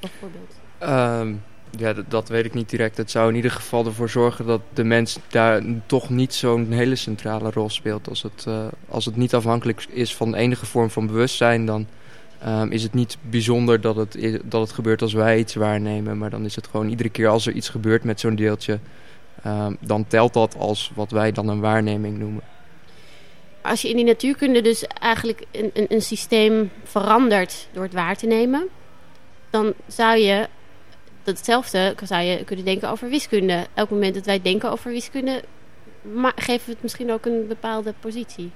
Speaker 2: Bijvoorbeeld.
Speaker 6: Um, ja, dat, weet ik niet direct. Het zou in ieder geval ervoor zorgen dat de mens daar toch niet zo'n hele centrale rol speelt. Als het, uh, als het niet afhankelijk is van enige vorm van bewustzijn, dan um, is het niet bijzonder dat het, dat het gebeurt als wij iets waarnemen. Maar dan is het gewoon iedere keer als er iets gebeurt met zo'n deeltje, um, dan telt dat als wat wij dan een waarneming noemen.
Speaker 2: Als je in die natuurkunde dus eigenlijk een, een, een systeem verandert door het waar te nemen, dan zou je hetzelfde zou je kunnen denken over wiskunde. Elk moment dat wij denken over wiskunde, geven we het misschien ook een bepaalde positie.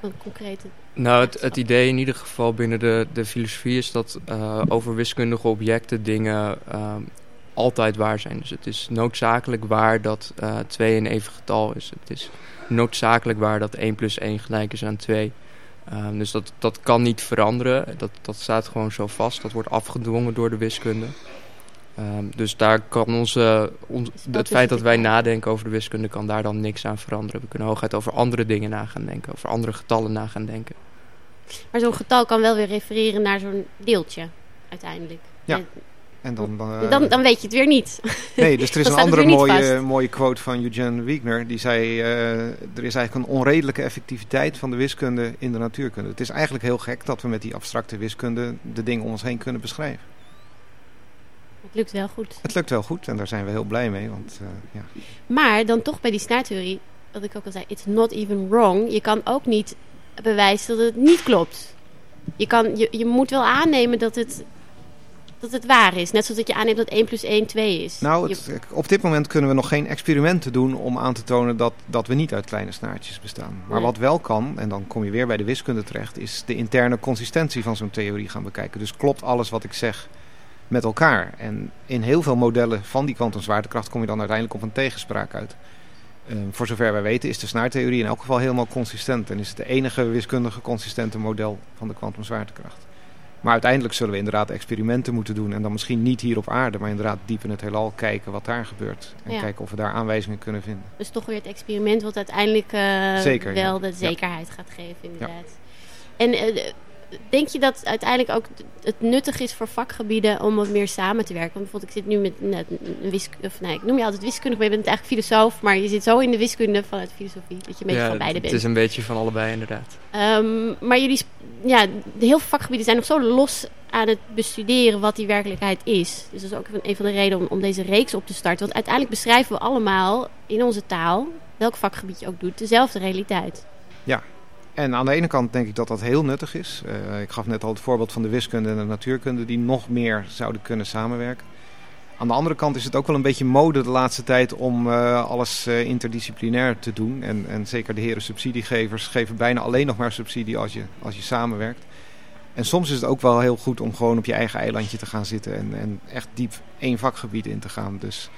Speaker 2: Een concrete.
Speaker 6: Nou, het, het idee in ieder geval binnen de, de filosofie is dat uh, over wiskundige objecten dingen uh, altijd waar zijn. Dus het is noodzakelijk waar dat uh, 2 een even getal is. Het is noodzakelijk waar dat 1 plus 1 gelijk is aan 2. Um, dus dat, dat kan niet veranderen. Dat, dat staat gewoon zo vast. Dat wordt afgedwongen door de wiskunde. Um, dus daar kan onze, ons, het feit dat wij nadenken over de wiskunde kan daar dan niks aan veranderen. We kunnen hooguit over andere dingen na gaan denken, over andere getallen na gaan denken.
Speaker 2: Maar zo'n getal kan wel weer refereren naar zo'n deeltje uiteindelijk.
Speaker 3: Ja. En dan,
Speaker 2: uh, dan, dan weet je het weer niet.
Speaker 3: Nee, dus er is een andere mooie, mooie quote van Eugene Wigner. Die zei, uh, er is eigenlijk een onredelijke effectiviteit van de wiskunde in de natuurkunde. Het is eigenlijk heel gek dat we met die abstracte wiskunde de dingen om ons heen kunnen beschrijven.
Speaker 2: Het lukt wel goed.
Speaker 3: Het lukt wel goed en daar zijn we heel blij mee. Want, uh, ja.
Speaker 2: Maar dan toch bij die snaartheorie, wat ik ook al zei, it's not even wrong. Je kan ook niet bewijzen dat het niet klopt. Je, kan, je, je moet wel aannemen dat het, dat het waar is. Net zoals dat je aanneemt dat 1 plus 1 2 is.
Speaker 3: Nou, het, je... op dit moment kunnen we nog geen experimenten doen om aan te tonen dat, dat we niet uit kleine snaartjes bestaan. Maar nee. wat wel kan, en dan kom je weer bij de wiskunde terecht, is de interne consistentie van zo'n theorie gaan bekijken. Dus klopt alles wat ik zeg met elkaar. En in heel veel modellen van die kwantumzwaartekracht kom je dan uiteindelijk op een tegenspraak uit. Uh, voor zover wij weten is de snaartheorie in elk geval helemaal consistent. En is het de enige wiskundige consistente model van de kwantumzwaartekracht. Maar uiteindelijk zullen we inderdaad experimenten moeten doen. En dan misschien niet hier op aarde, maar inderdaad diep in het heelal kijken wat daar gebeurt. En ja. kijken of we daar aanwijzingen kunnen vinden.
Speaker 2: Dus toch weer het experiment wat uiteindelijk uh, Zeker, wel ja. de zekerheid ja. gaat geven inderdaad. En uh, denk je dat uiteindelijk ook het nuttig is voor vakgebieden om wat meer samen te werken? Want bijvoorbeeld, ik zit nu met een wiskunde, of nee, ik noem je altijd wiskundig, maar je bent eigenlijk filosoof, maar je zit zo in de wiskunde vanuit filosofie dat je een beetje
Speaker 6: ja,
Speaker 2: van beide bent.
Speaker 6: Het is een beetje van allebei, inderdaad.
Speaker 2: Um, maar jullie, ja, de heel veel vakgebieden zijn nog zo los aan het bestuderen wat die werkelijkheid is. Dus dat is ook een van de redenen om, om deze reeks op te starten. Want uiteindelijk beschrijven we allemaal in onze taal, welk vakgebied je ook doet, dezelfde realiteit.
Speaker 3: Ja, en aan de ene kant denk ik dat dat heel nuttig is. Uh, ik gaf net al het voorbeeld van de wiskunde en de natuurkunde die nog meer zouden kunnen samenwerken. Aan de andere kant is het ook wel een beetje mode de laatste tijd om uh, alles uh, interdisciplinair te doen. En, en zeker de heren subsidiegevers geven bijna alleen nog maar subsidie als je, als je samenwerkt. En soms is het ook wel heel goed om gewoon op je eigen eilandje te gaan zitten en, en echt diep één vakgebied in te gaan. Dus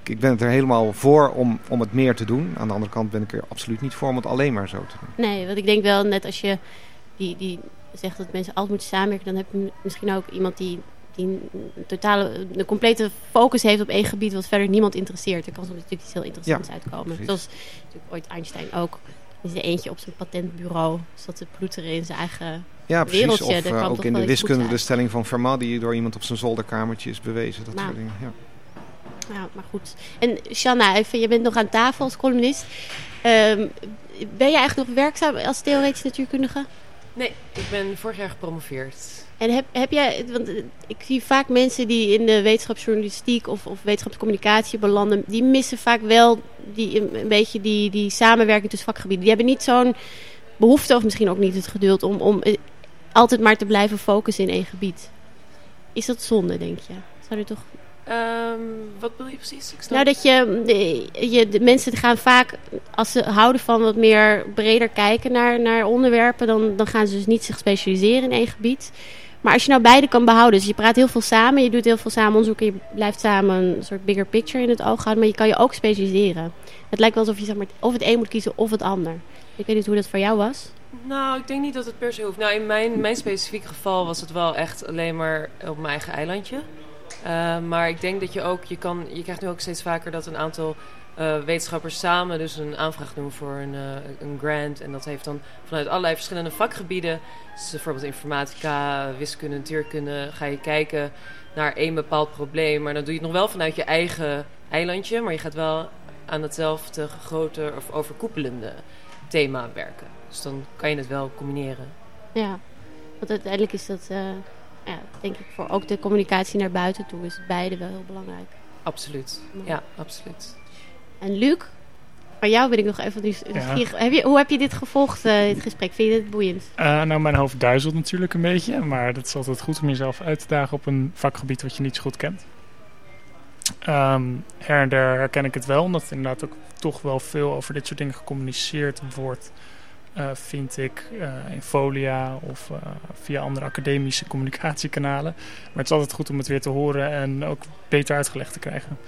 Speaker 3: ik, ik ben het er helemaal voor om, om het meer te doen. Aan de andere kant ben ik er absoluut niet voor om het alleen maar zo te doen.
Speaker 2: Nee, want ik denk wel net als je die, die zegt dat mensen altijd moeten samenwerken, dan heb je misschien ook iemand die, die een totale, een complete focus heeft op één gebied wat verder niemand interesseert. Er kan soms natuurlijk iets heel interessants ja, uitkomen. Precies. Zoals natuurlijk ooit Einstein ook. Is er eentje op zijn patentbureau, zat te ploeteren in zijn eigen
Speaker 3: ja, precies.
Speaker 2: wereldje.
Speaker 3: Of uh, ook in de wiskunde de stelling van Fermat die door iemand op zijn zolderkamertje is bewezen. Dat nou, soort dingen. Ja.
Speaker 2: Nou, maar goed. En Shanna, even, je bent nog aan tafel als columnist. Um, ben je eigenlijk nog werkzaam als theoretisch natuurkundige?
Speaker 4: Nee, ik ben vorig jaar gepromoveerd.
Speaker 2: En heb, heb jij, want ik zie vaak mensen die in de wetenschapsjournalistiek of, of wetenschapscommunicatie belanden, die missen vaak wel die, een, een beetje die, die samenwerking tussen vakgebieden. Die hebben niet zo'n behoefte of misschien ook niet het geduld om, om altijd maar te blijven focussen in één gebied. Is dat zonde, denk je? Zou je toch
Speaker 4: Um, wat wil je precies? Ik
Speaker 2: nou, dat je, de, je, de mensen gaan vaak, als ze houden van wat meer breder kijken naar, naar onderwerpen, dan, dan gaan ze dus niet zich specialiseren in één gebied. Maar als je nou beide kan behouden, dus je praat heel veel samen, je doet heel veel samen onderzoek en je blijft samen een soort bigger picture in het oog houden, maar je kan je ook specialiseren. Het lijkt wel alsof je zeg maar, of het een moet kiezen of het ander. Ik weet niet hoe dat voor jou was.
Speaker 4: Nou, ik denk niet dat het per se hoeft. Nou, in mijn, mijn specifieke geval was het wel echt alleen maar op mijn eigen eilandje. Uh, maar ik denk dat je ook, je kan, je krijgt nu ook steeds vaker dat een aantal uh, wetenschappers samen dus een aanvraag doen voor een, uh, een grant. En dat heeft dan vanuit allerlei verschillende vakgebieden, dus bijvoorbeeld informatica, wiskunde, natuurkunde, ga je kijken naar één bepaald probleem. Maar dan doe je het nog wel vanuit je eigen eilandje, maar je gaat wel aan hetzelfde groter of overkoepelende thema werken. Dus dan kan je het wel combineren.
Speaker 2: Ja, want uiteindelijk is dat, ja, denk ik, voor ook de communicatie naar buiten toe is beide wel heel belangrijk.
Speaker 4: Absoluut, ja, absoluut.
Speaker 2: En Luc, van jou ben ik nog even nieuwsgierig. Ja. Heb je, hoe heb je dit gevolgd, uh, dit gesprek? Vind je dit boeiend?
Speaker 5: Uh, nou, mijn hoofd duizelt natuurlijk een beetje. Maar het is altijd goed om jezelf uit te dagen op een vakgebied wat je niet zo goed kent. Um, her en der herken ik het wel, omdat er inderdaad ook toch wel veel over dit soort dingen gecommuniceerd wordt. Uh, vind ik uh, in Folia of uh, via andere academische communicatiekanalen. Maar het is altijd goed om het weer te horen en ook beter uitgelegd te krijgen.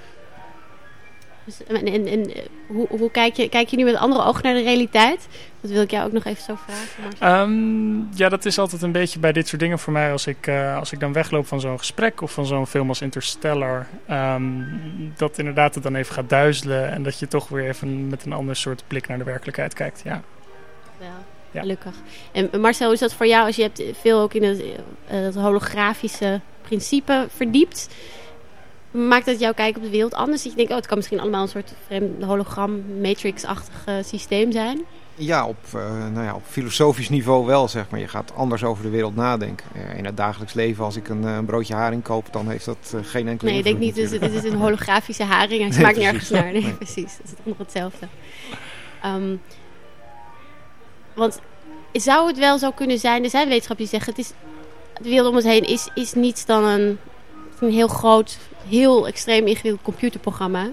Speaker 2: Dus, en, en, en hoe, hoe kijk, je, kijk je nu met andere ogen naar de realiteit? Dat wil ik jou ook nog even zo vragen.
Speaker 5: Um, ja, dat is altijd een beetje bij dit soort dingen voor mij. Als ik, uh, als ik dan wegloop van zo'n gesprek of van zo'n film als Interstellar. Um, dat inderdaad het dan even gaat duizelen. En dat je toch weer even met een ander soort blik naar de werkelijkheid kijkt. Ja.
Speaker 2: Ja. Gelukkig. En Marcel, is dat voor jou, als je hebt veel ook in het, het holografische principe verdiept, maakt dat jouw kijk op de wereld anders? Dat je denkt, oh, het kan misschien allemaal een soort hologram, matrix-achtig systeem zijn?
Speaker 3: Ja, op, uh, nou ja, op filosofisch niveau wel, zeg maar. Je gaat anders over de wereld nadenken. Uh, in het dagelijks leven, als ik een, een broodje haring koop, dan heeft dat geen enkele
Speaker 2: Nee, ik denk niet, dus, dit is een holografische haring en smaakt nee, nergens naar. Nee, nee, precies. Dat is nog hetzelfde. Um, want zou het wel zo kunnen zijn, er zijn wetenschappers die zeggen, het is, de wereld om ons heen is, is niets dan een, een heel groot, heel extreem ingewikkeld computerprogramma.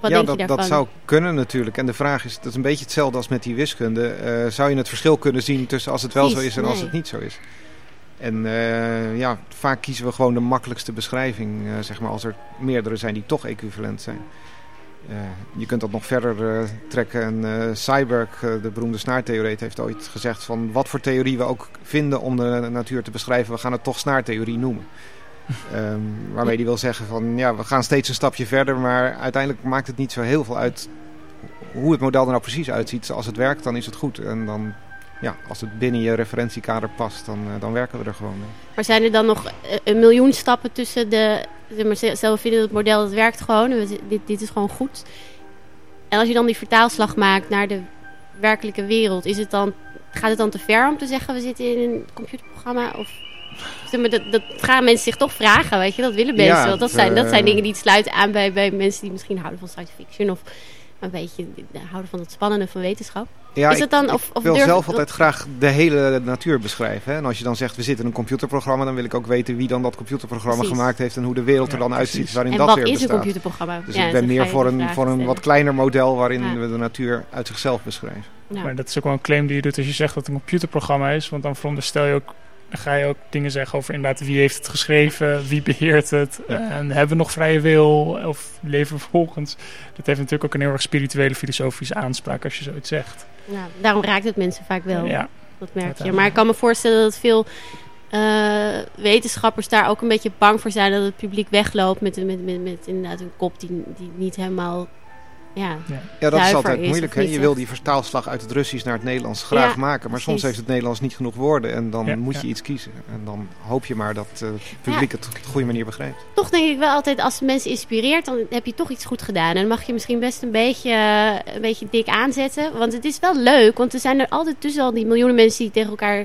Speaker 2: Wat
Speaker 3: ja,
Speaker 2: denk
Speaker 3: dat, dat zou kunnen natuurlijk. En de vraag is, dat is een beetje hetzelfde als met die wiskunde. Uh, zou je het verschil kunnen zien tussen als het wel zo is en
Speaker 2: nee.
Speaker 3: als het niet zo is? En uh, ja, vaak kiezen we gewoon de makkelijkste beschrijving, uh, zeg maar, als er meerdere zijn die toch equivalent zijn. Je kunt dat nog verder uh, trekken. En uh, Cyberg, de beroemde snaartheoreet, heeft ooit gezegd van wat voor theorie we ook vinden om de natuur te beschrijven, we gaan het toch snaartheorie noemen. um, waarmee die wil zeggen van ja, we gaan steeds een stapje verder, maar uiteindelijk maakt het niet zo heel veel uit hoe het model er nou precies uitziet. Als het werkt, dan is het goed. En dan, ja, als het binnen je referentiekader past, dan, dan werken we er gewoon mee.
Speaker 2: Maar zijn er dan nog een miljoen stappen tussen de Stel, we vinden dat het model dat werkt gewoon. Dit, dit is gewoon goed. En als je dan die vertaalslag maakt naar de werkelijke wereld, is het dan, gaat het dan te ver om te zeggen we zitten in een computerprogramma? Of dat, dat gaan mensen zich toch vragen, weet je? Dat willen mensen
Speaker 3: Ja.
Speaker 2: Dat zijn, dat zijn
Speaker 3: eh,
Speaker 2: dingen die het sluiten aan bij, bij mensen die misschien houden van science fiction of een beetje houden van het spannende van wetenschap.
Speaker 3: Ja,
Speaker 2: is dat dan,
Speaker 3: ik,
Speaker 2: of, of
Speaker 3: ik wil
Speaker 2: durf-
Speaker 3: zelf altijd graag de hele natuur beschrijven. Hè? En als je dan zegt, we zitten in een computerprogramma... dan wil ik ook weten wie dan dat computerprogramma
Speaker 2: Precies.
Speaker 3: gemaakt heeft... en hoe de wereld er dan
Speaker 5: precies.
Speaker 3: uitziet waarin
Speaker 2: En
Speaker 3: dat
Speaker 2: wat
Speaker 3: weer
Speaker 2: is
Speaker 3: bestaat.
Speaker 2: een computerprogramma?
Speaker 3: Dus
Speaker 2: Ja,
Speaker 3: ik ben meer voor een,
Speaker 2: vraag
Speaker 3: voor een wat kleiner model... waarin
Speaker 2: Ja.
Speaker 3: we de natuur uit zichzelf beschrijven.
Speaker 5: Maar dat is ook wel een claim die je doet als je zegt dat het een computerprogramma is. Want dan veronderstel je ook, dan ga je ook dingen zeggen over inderdaad wie heeft het geschreven, wie beheert het. En hebben we nog vrije wil of leven we volgens. Dat heeft natuurlijk ook een heel erg spirituele, filosofische aanspraak als je zoiets zegt.
Speaker 2: nou, daarom raakt het mensen vaak wel.
Speaker 5: Ja,
Speaker 2: Dat merk je. Maar ik kan me voorstellen dat veel eh, wetenschappers daar ook een beetje bang voor zijn dat het publiek wegloopt met, met, met, met inderdaad een kop die, die niet helemaal. Ja,
Speaker 3: Ja, dat is altijd
Speaker 2: is,
Speaker 3: moeilijk. Hè? Je wil die vertaalslag uit het Russisch naar het Nederlands graag
Speaker 2: Ja,
Speaker 3: maken. Maar soms heeft het Nederlands niet genoeg woorden. En dan
Speaker 5: Ja,
Speaker 3: moet je
Speaker 5: ja.
Speaker 3: iets kiezen. En dan hoop je maar dat eh, het publiek het op de goede manier begrijpt.
Speaker 2: toch denk ik wel altijd als mensen inspireert, dan heb je toch iets goed gedaan. En dan mag je misschien best een beetje, een beetje dik aanzetten. Want het is wel leuk, want er zijn er altijd tussen al die miljoenen mensen die tegen elkaar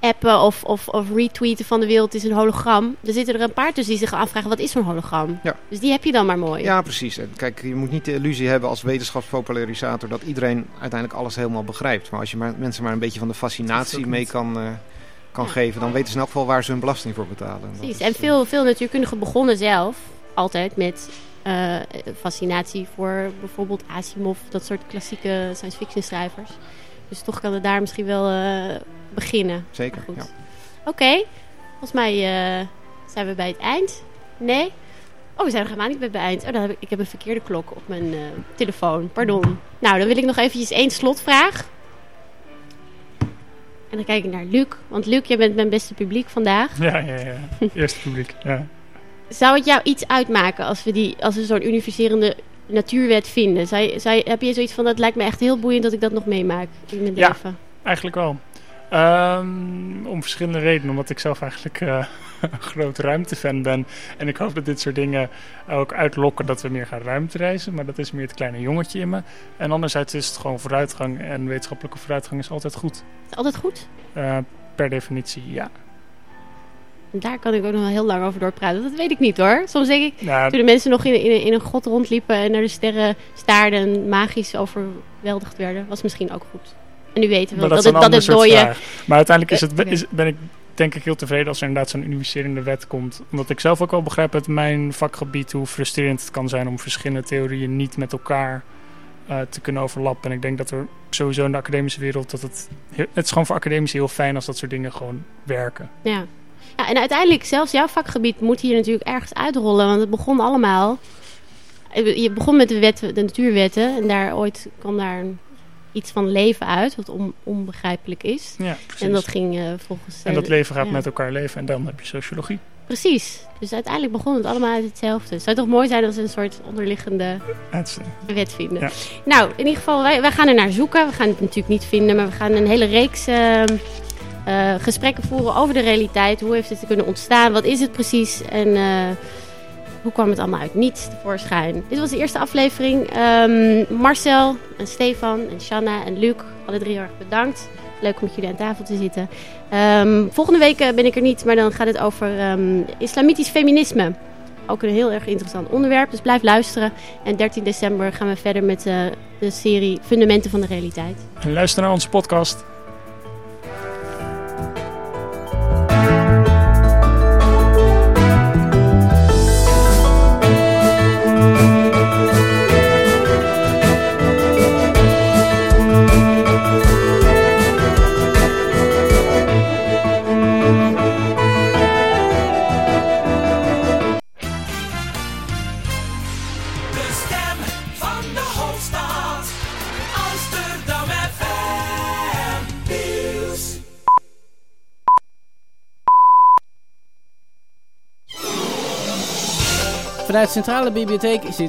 Speaker 2: appen of, of, of retweeten van de wereld is een hologram. Er zitten er een paar tussen die zich afvragen, wat is zo'n hologram?
Speaker 3: Ja.
Speaker 2: Dus die heb je dan maar mooi.
Speaker 3: Ja, precies. En kijk, je moet niet de illusie hebben als wetenschapspopularisator dat iedereen uiteindelijk alles helemaal begrijpt. Maar als je maar, mensen maar een beetje van de fascinatie mee kan, eh, kan
Speaker 2: Ja.
Speaker 3: geven, dan weten ze in elk geval waar ze hun belasting voor betalen.
Speaker 2: Precies. En
Speaker 3: eh,
Speaker 2: veel, veel natuurkundigen begonnen zelf altijd met eh, fascinatie voor bijvoorbeeld Asimov, dat soort klassieke science fiction schrijvers. Dus toch kan het daar misschien wel beginnen.
Speaker 3: Zeker.
Speaker 2: Goed.
Speaker 3: Ja.
Speaker 2: Oké, volgens mij eh, zijn we bij het eind. Nee? Oh, we zijn nog helemaal niet bij het eind. Oh, dan heb ik, ik heb een verkeerde klok op mijn eh, telefoon. Pardon. Nou, dan wil ik nog eventjes één slotvraag. En dan kijk ik naar Luc. Want Luc, jij bent mijn beste publiek vandaag.
Speaker 5: Ja, ja, ja. Eerste publiek. Ja.
Speaker 2: Zou het jou iets uitmaken als we, die, als we zo'n universerende natuurwet vinden? Zou je, zou je- heb je zoiets van, dat lijkt me echt heel boeiend dat ik dat nog meemaak in mijn
Speaker 5: Ja.
Speaker 2: leven?
Speaker 5: Eigenlijk wel. Ehm, om verschillende redenen. Omdat ik zelf eigenlijk eh, een groot ruimtefan ben. En ik hoop dat dit soort dingen ook uitlokken dat we meer gaan ruimtereizen. Maar dat is meer het kleine jongetje in me. En anderzijds is het gewoon vooruitgang. En wetenschappelijke vooruitgang is altijd goed.
Speaker 2: Altijd goed?
Speaker 5: Eh, per definitie, ja.
Speaker 2: Daar kan ik ook nog wel heel lang over doorpraten. Dat weet ik niet hoor. Soms denk ik,
Speaker 5: Nou,
Speaker 2: toen de mensen nog in, in, in een grot rondliepen en naar de sterren staarden en magisch overweldigd werden, was misschien ook goed. En nu weten we
Speaker 5: maar
Speaker 2: dat,
Speaker 5: dat, is
Speaker 2: het, dat het dode...
Speaker 5: vraag. Maar uiteindelijk is het, is, ben ik denk ik heel tevreden als er inderdaad zo'n universerende wet komt. Omdat ik zelf ook wel begrijp uit mijn vakgebied hoe frustrerend het kan zijn om verschillende theorieën niet met elkaar eh, te kunnen overlappen. En ik denk dat er sowieso in de academische wereld dat het... heel- Het is gewoon voor academici heel fijn als dat soort dingen gewoon werken.
Speaker 2: Ja. ja, en uiteindelijk, zelfs jouw vakgebied moet hier natuurlijk ergens uitrollen. Want het begon allemaal... Je begon met de, wetten, de natuurwetten en daar ooit kwam daar een- iets van leven uit, wat on- onbegrijpelijk is.
Speaker 5: Ja, precies.
Speaker 2: En dat ging eh, volgens...
Speaker 5: En dat
Speaker 2: eh,
Speaker 5: leven gaat
Speaker 2: ja.
Speaker 5: met elkaar leven en dan heb je sociologie.
Speaker 2: Precies. Dus uiteindelijk begon het allemaal uit hetzelfde. Het zou toch mooi zijn als we een soort onderliggende wet vinden.
Speaker 5: Ja.
Speaker 2: Nou, in ieder geval, wij, wij gaan er naar zoeken. We gaan het natuurlijk niet vinden, maar we gaan een hele reeks ehm, eh, gesprekken voeren over de realiteit. Hoe heeft het kunnen ontstaan? Wat is het precies? En hoe kwam het allemaal uit niets tevoorschijn? Dit was de eerste aflevering. Ehm, Marcel en Stefan en Shanna en Luc, alle drie heel erg bedankt. Leuk om met jullie aan tafel te zitten. Ehm, volgende week eh, ben ik er niet, maar dan gaat het over ehm, islamitisch feminisme. Ook een heel erg interessant onderwerp, dus blijf luisteren. En 13 december gaan we verder met eh, de serie Fundamenten van de Realiteit.
Speaker 5: Luister naar onze podcast.
Speaker 8: Vanuit Centrale Bibliotheek. Is dit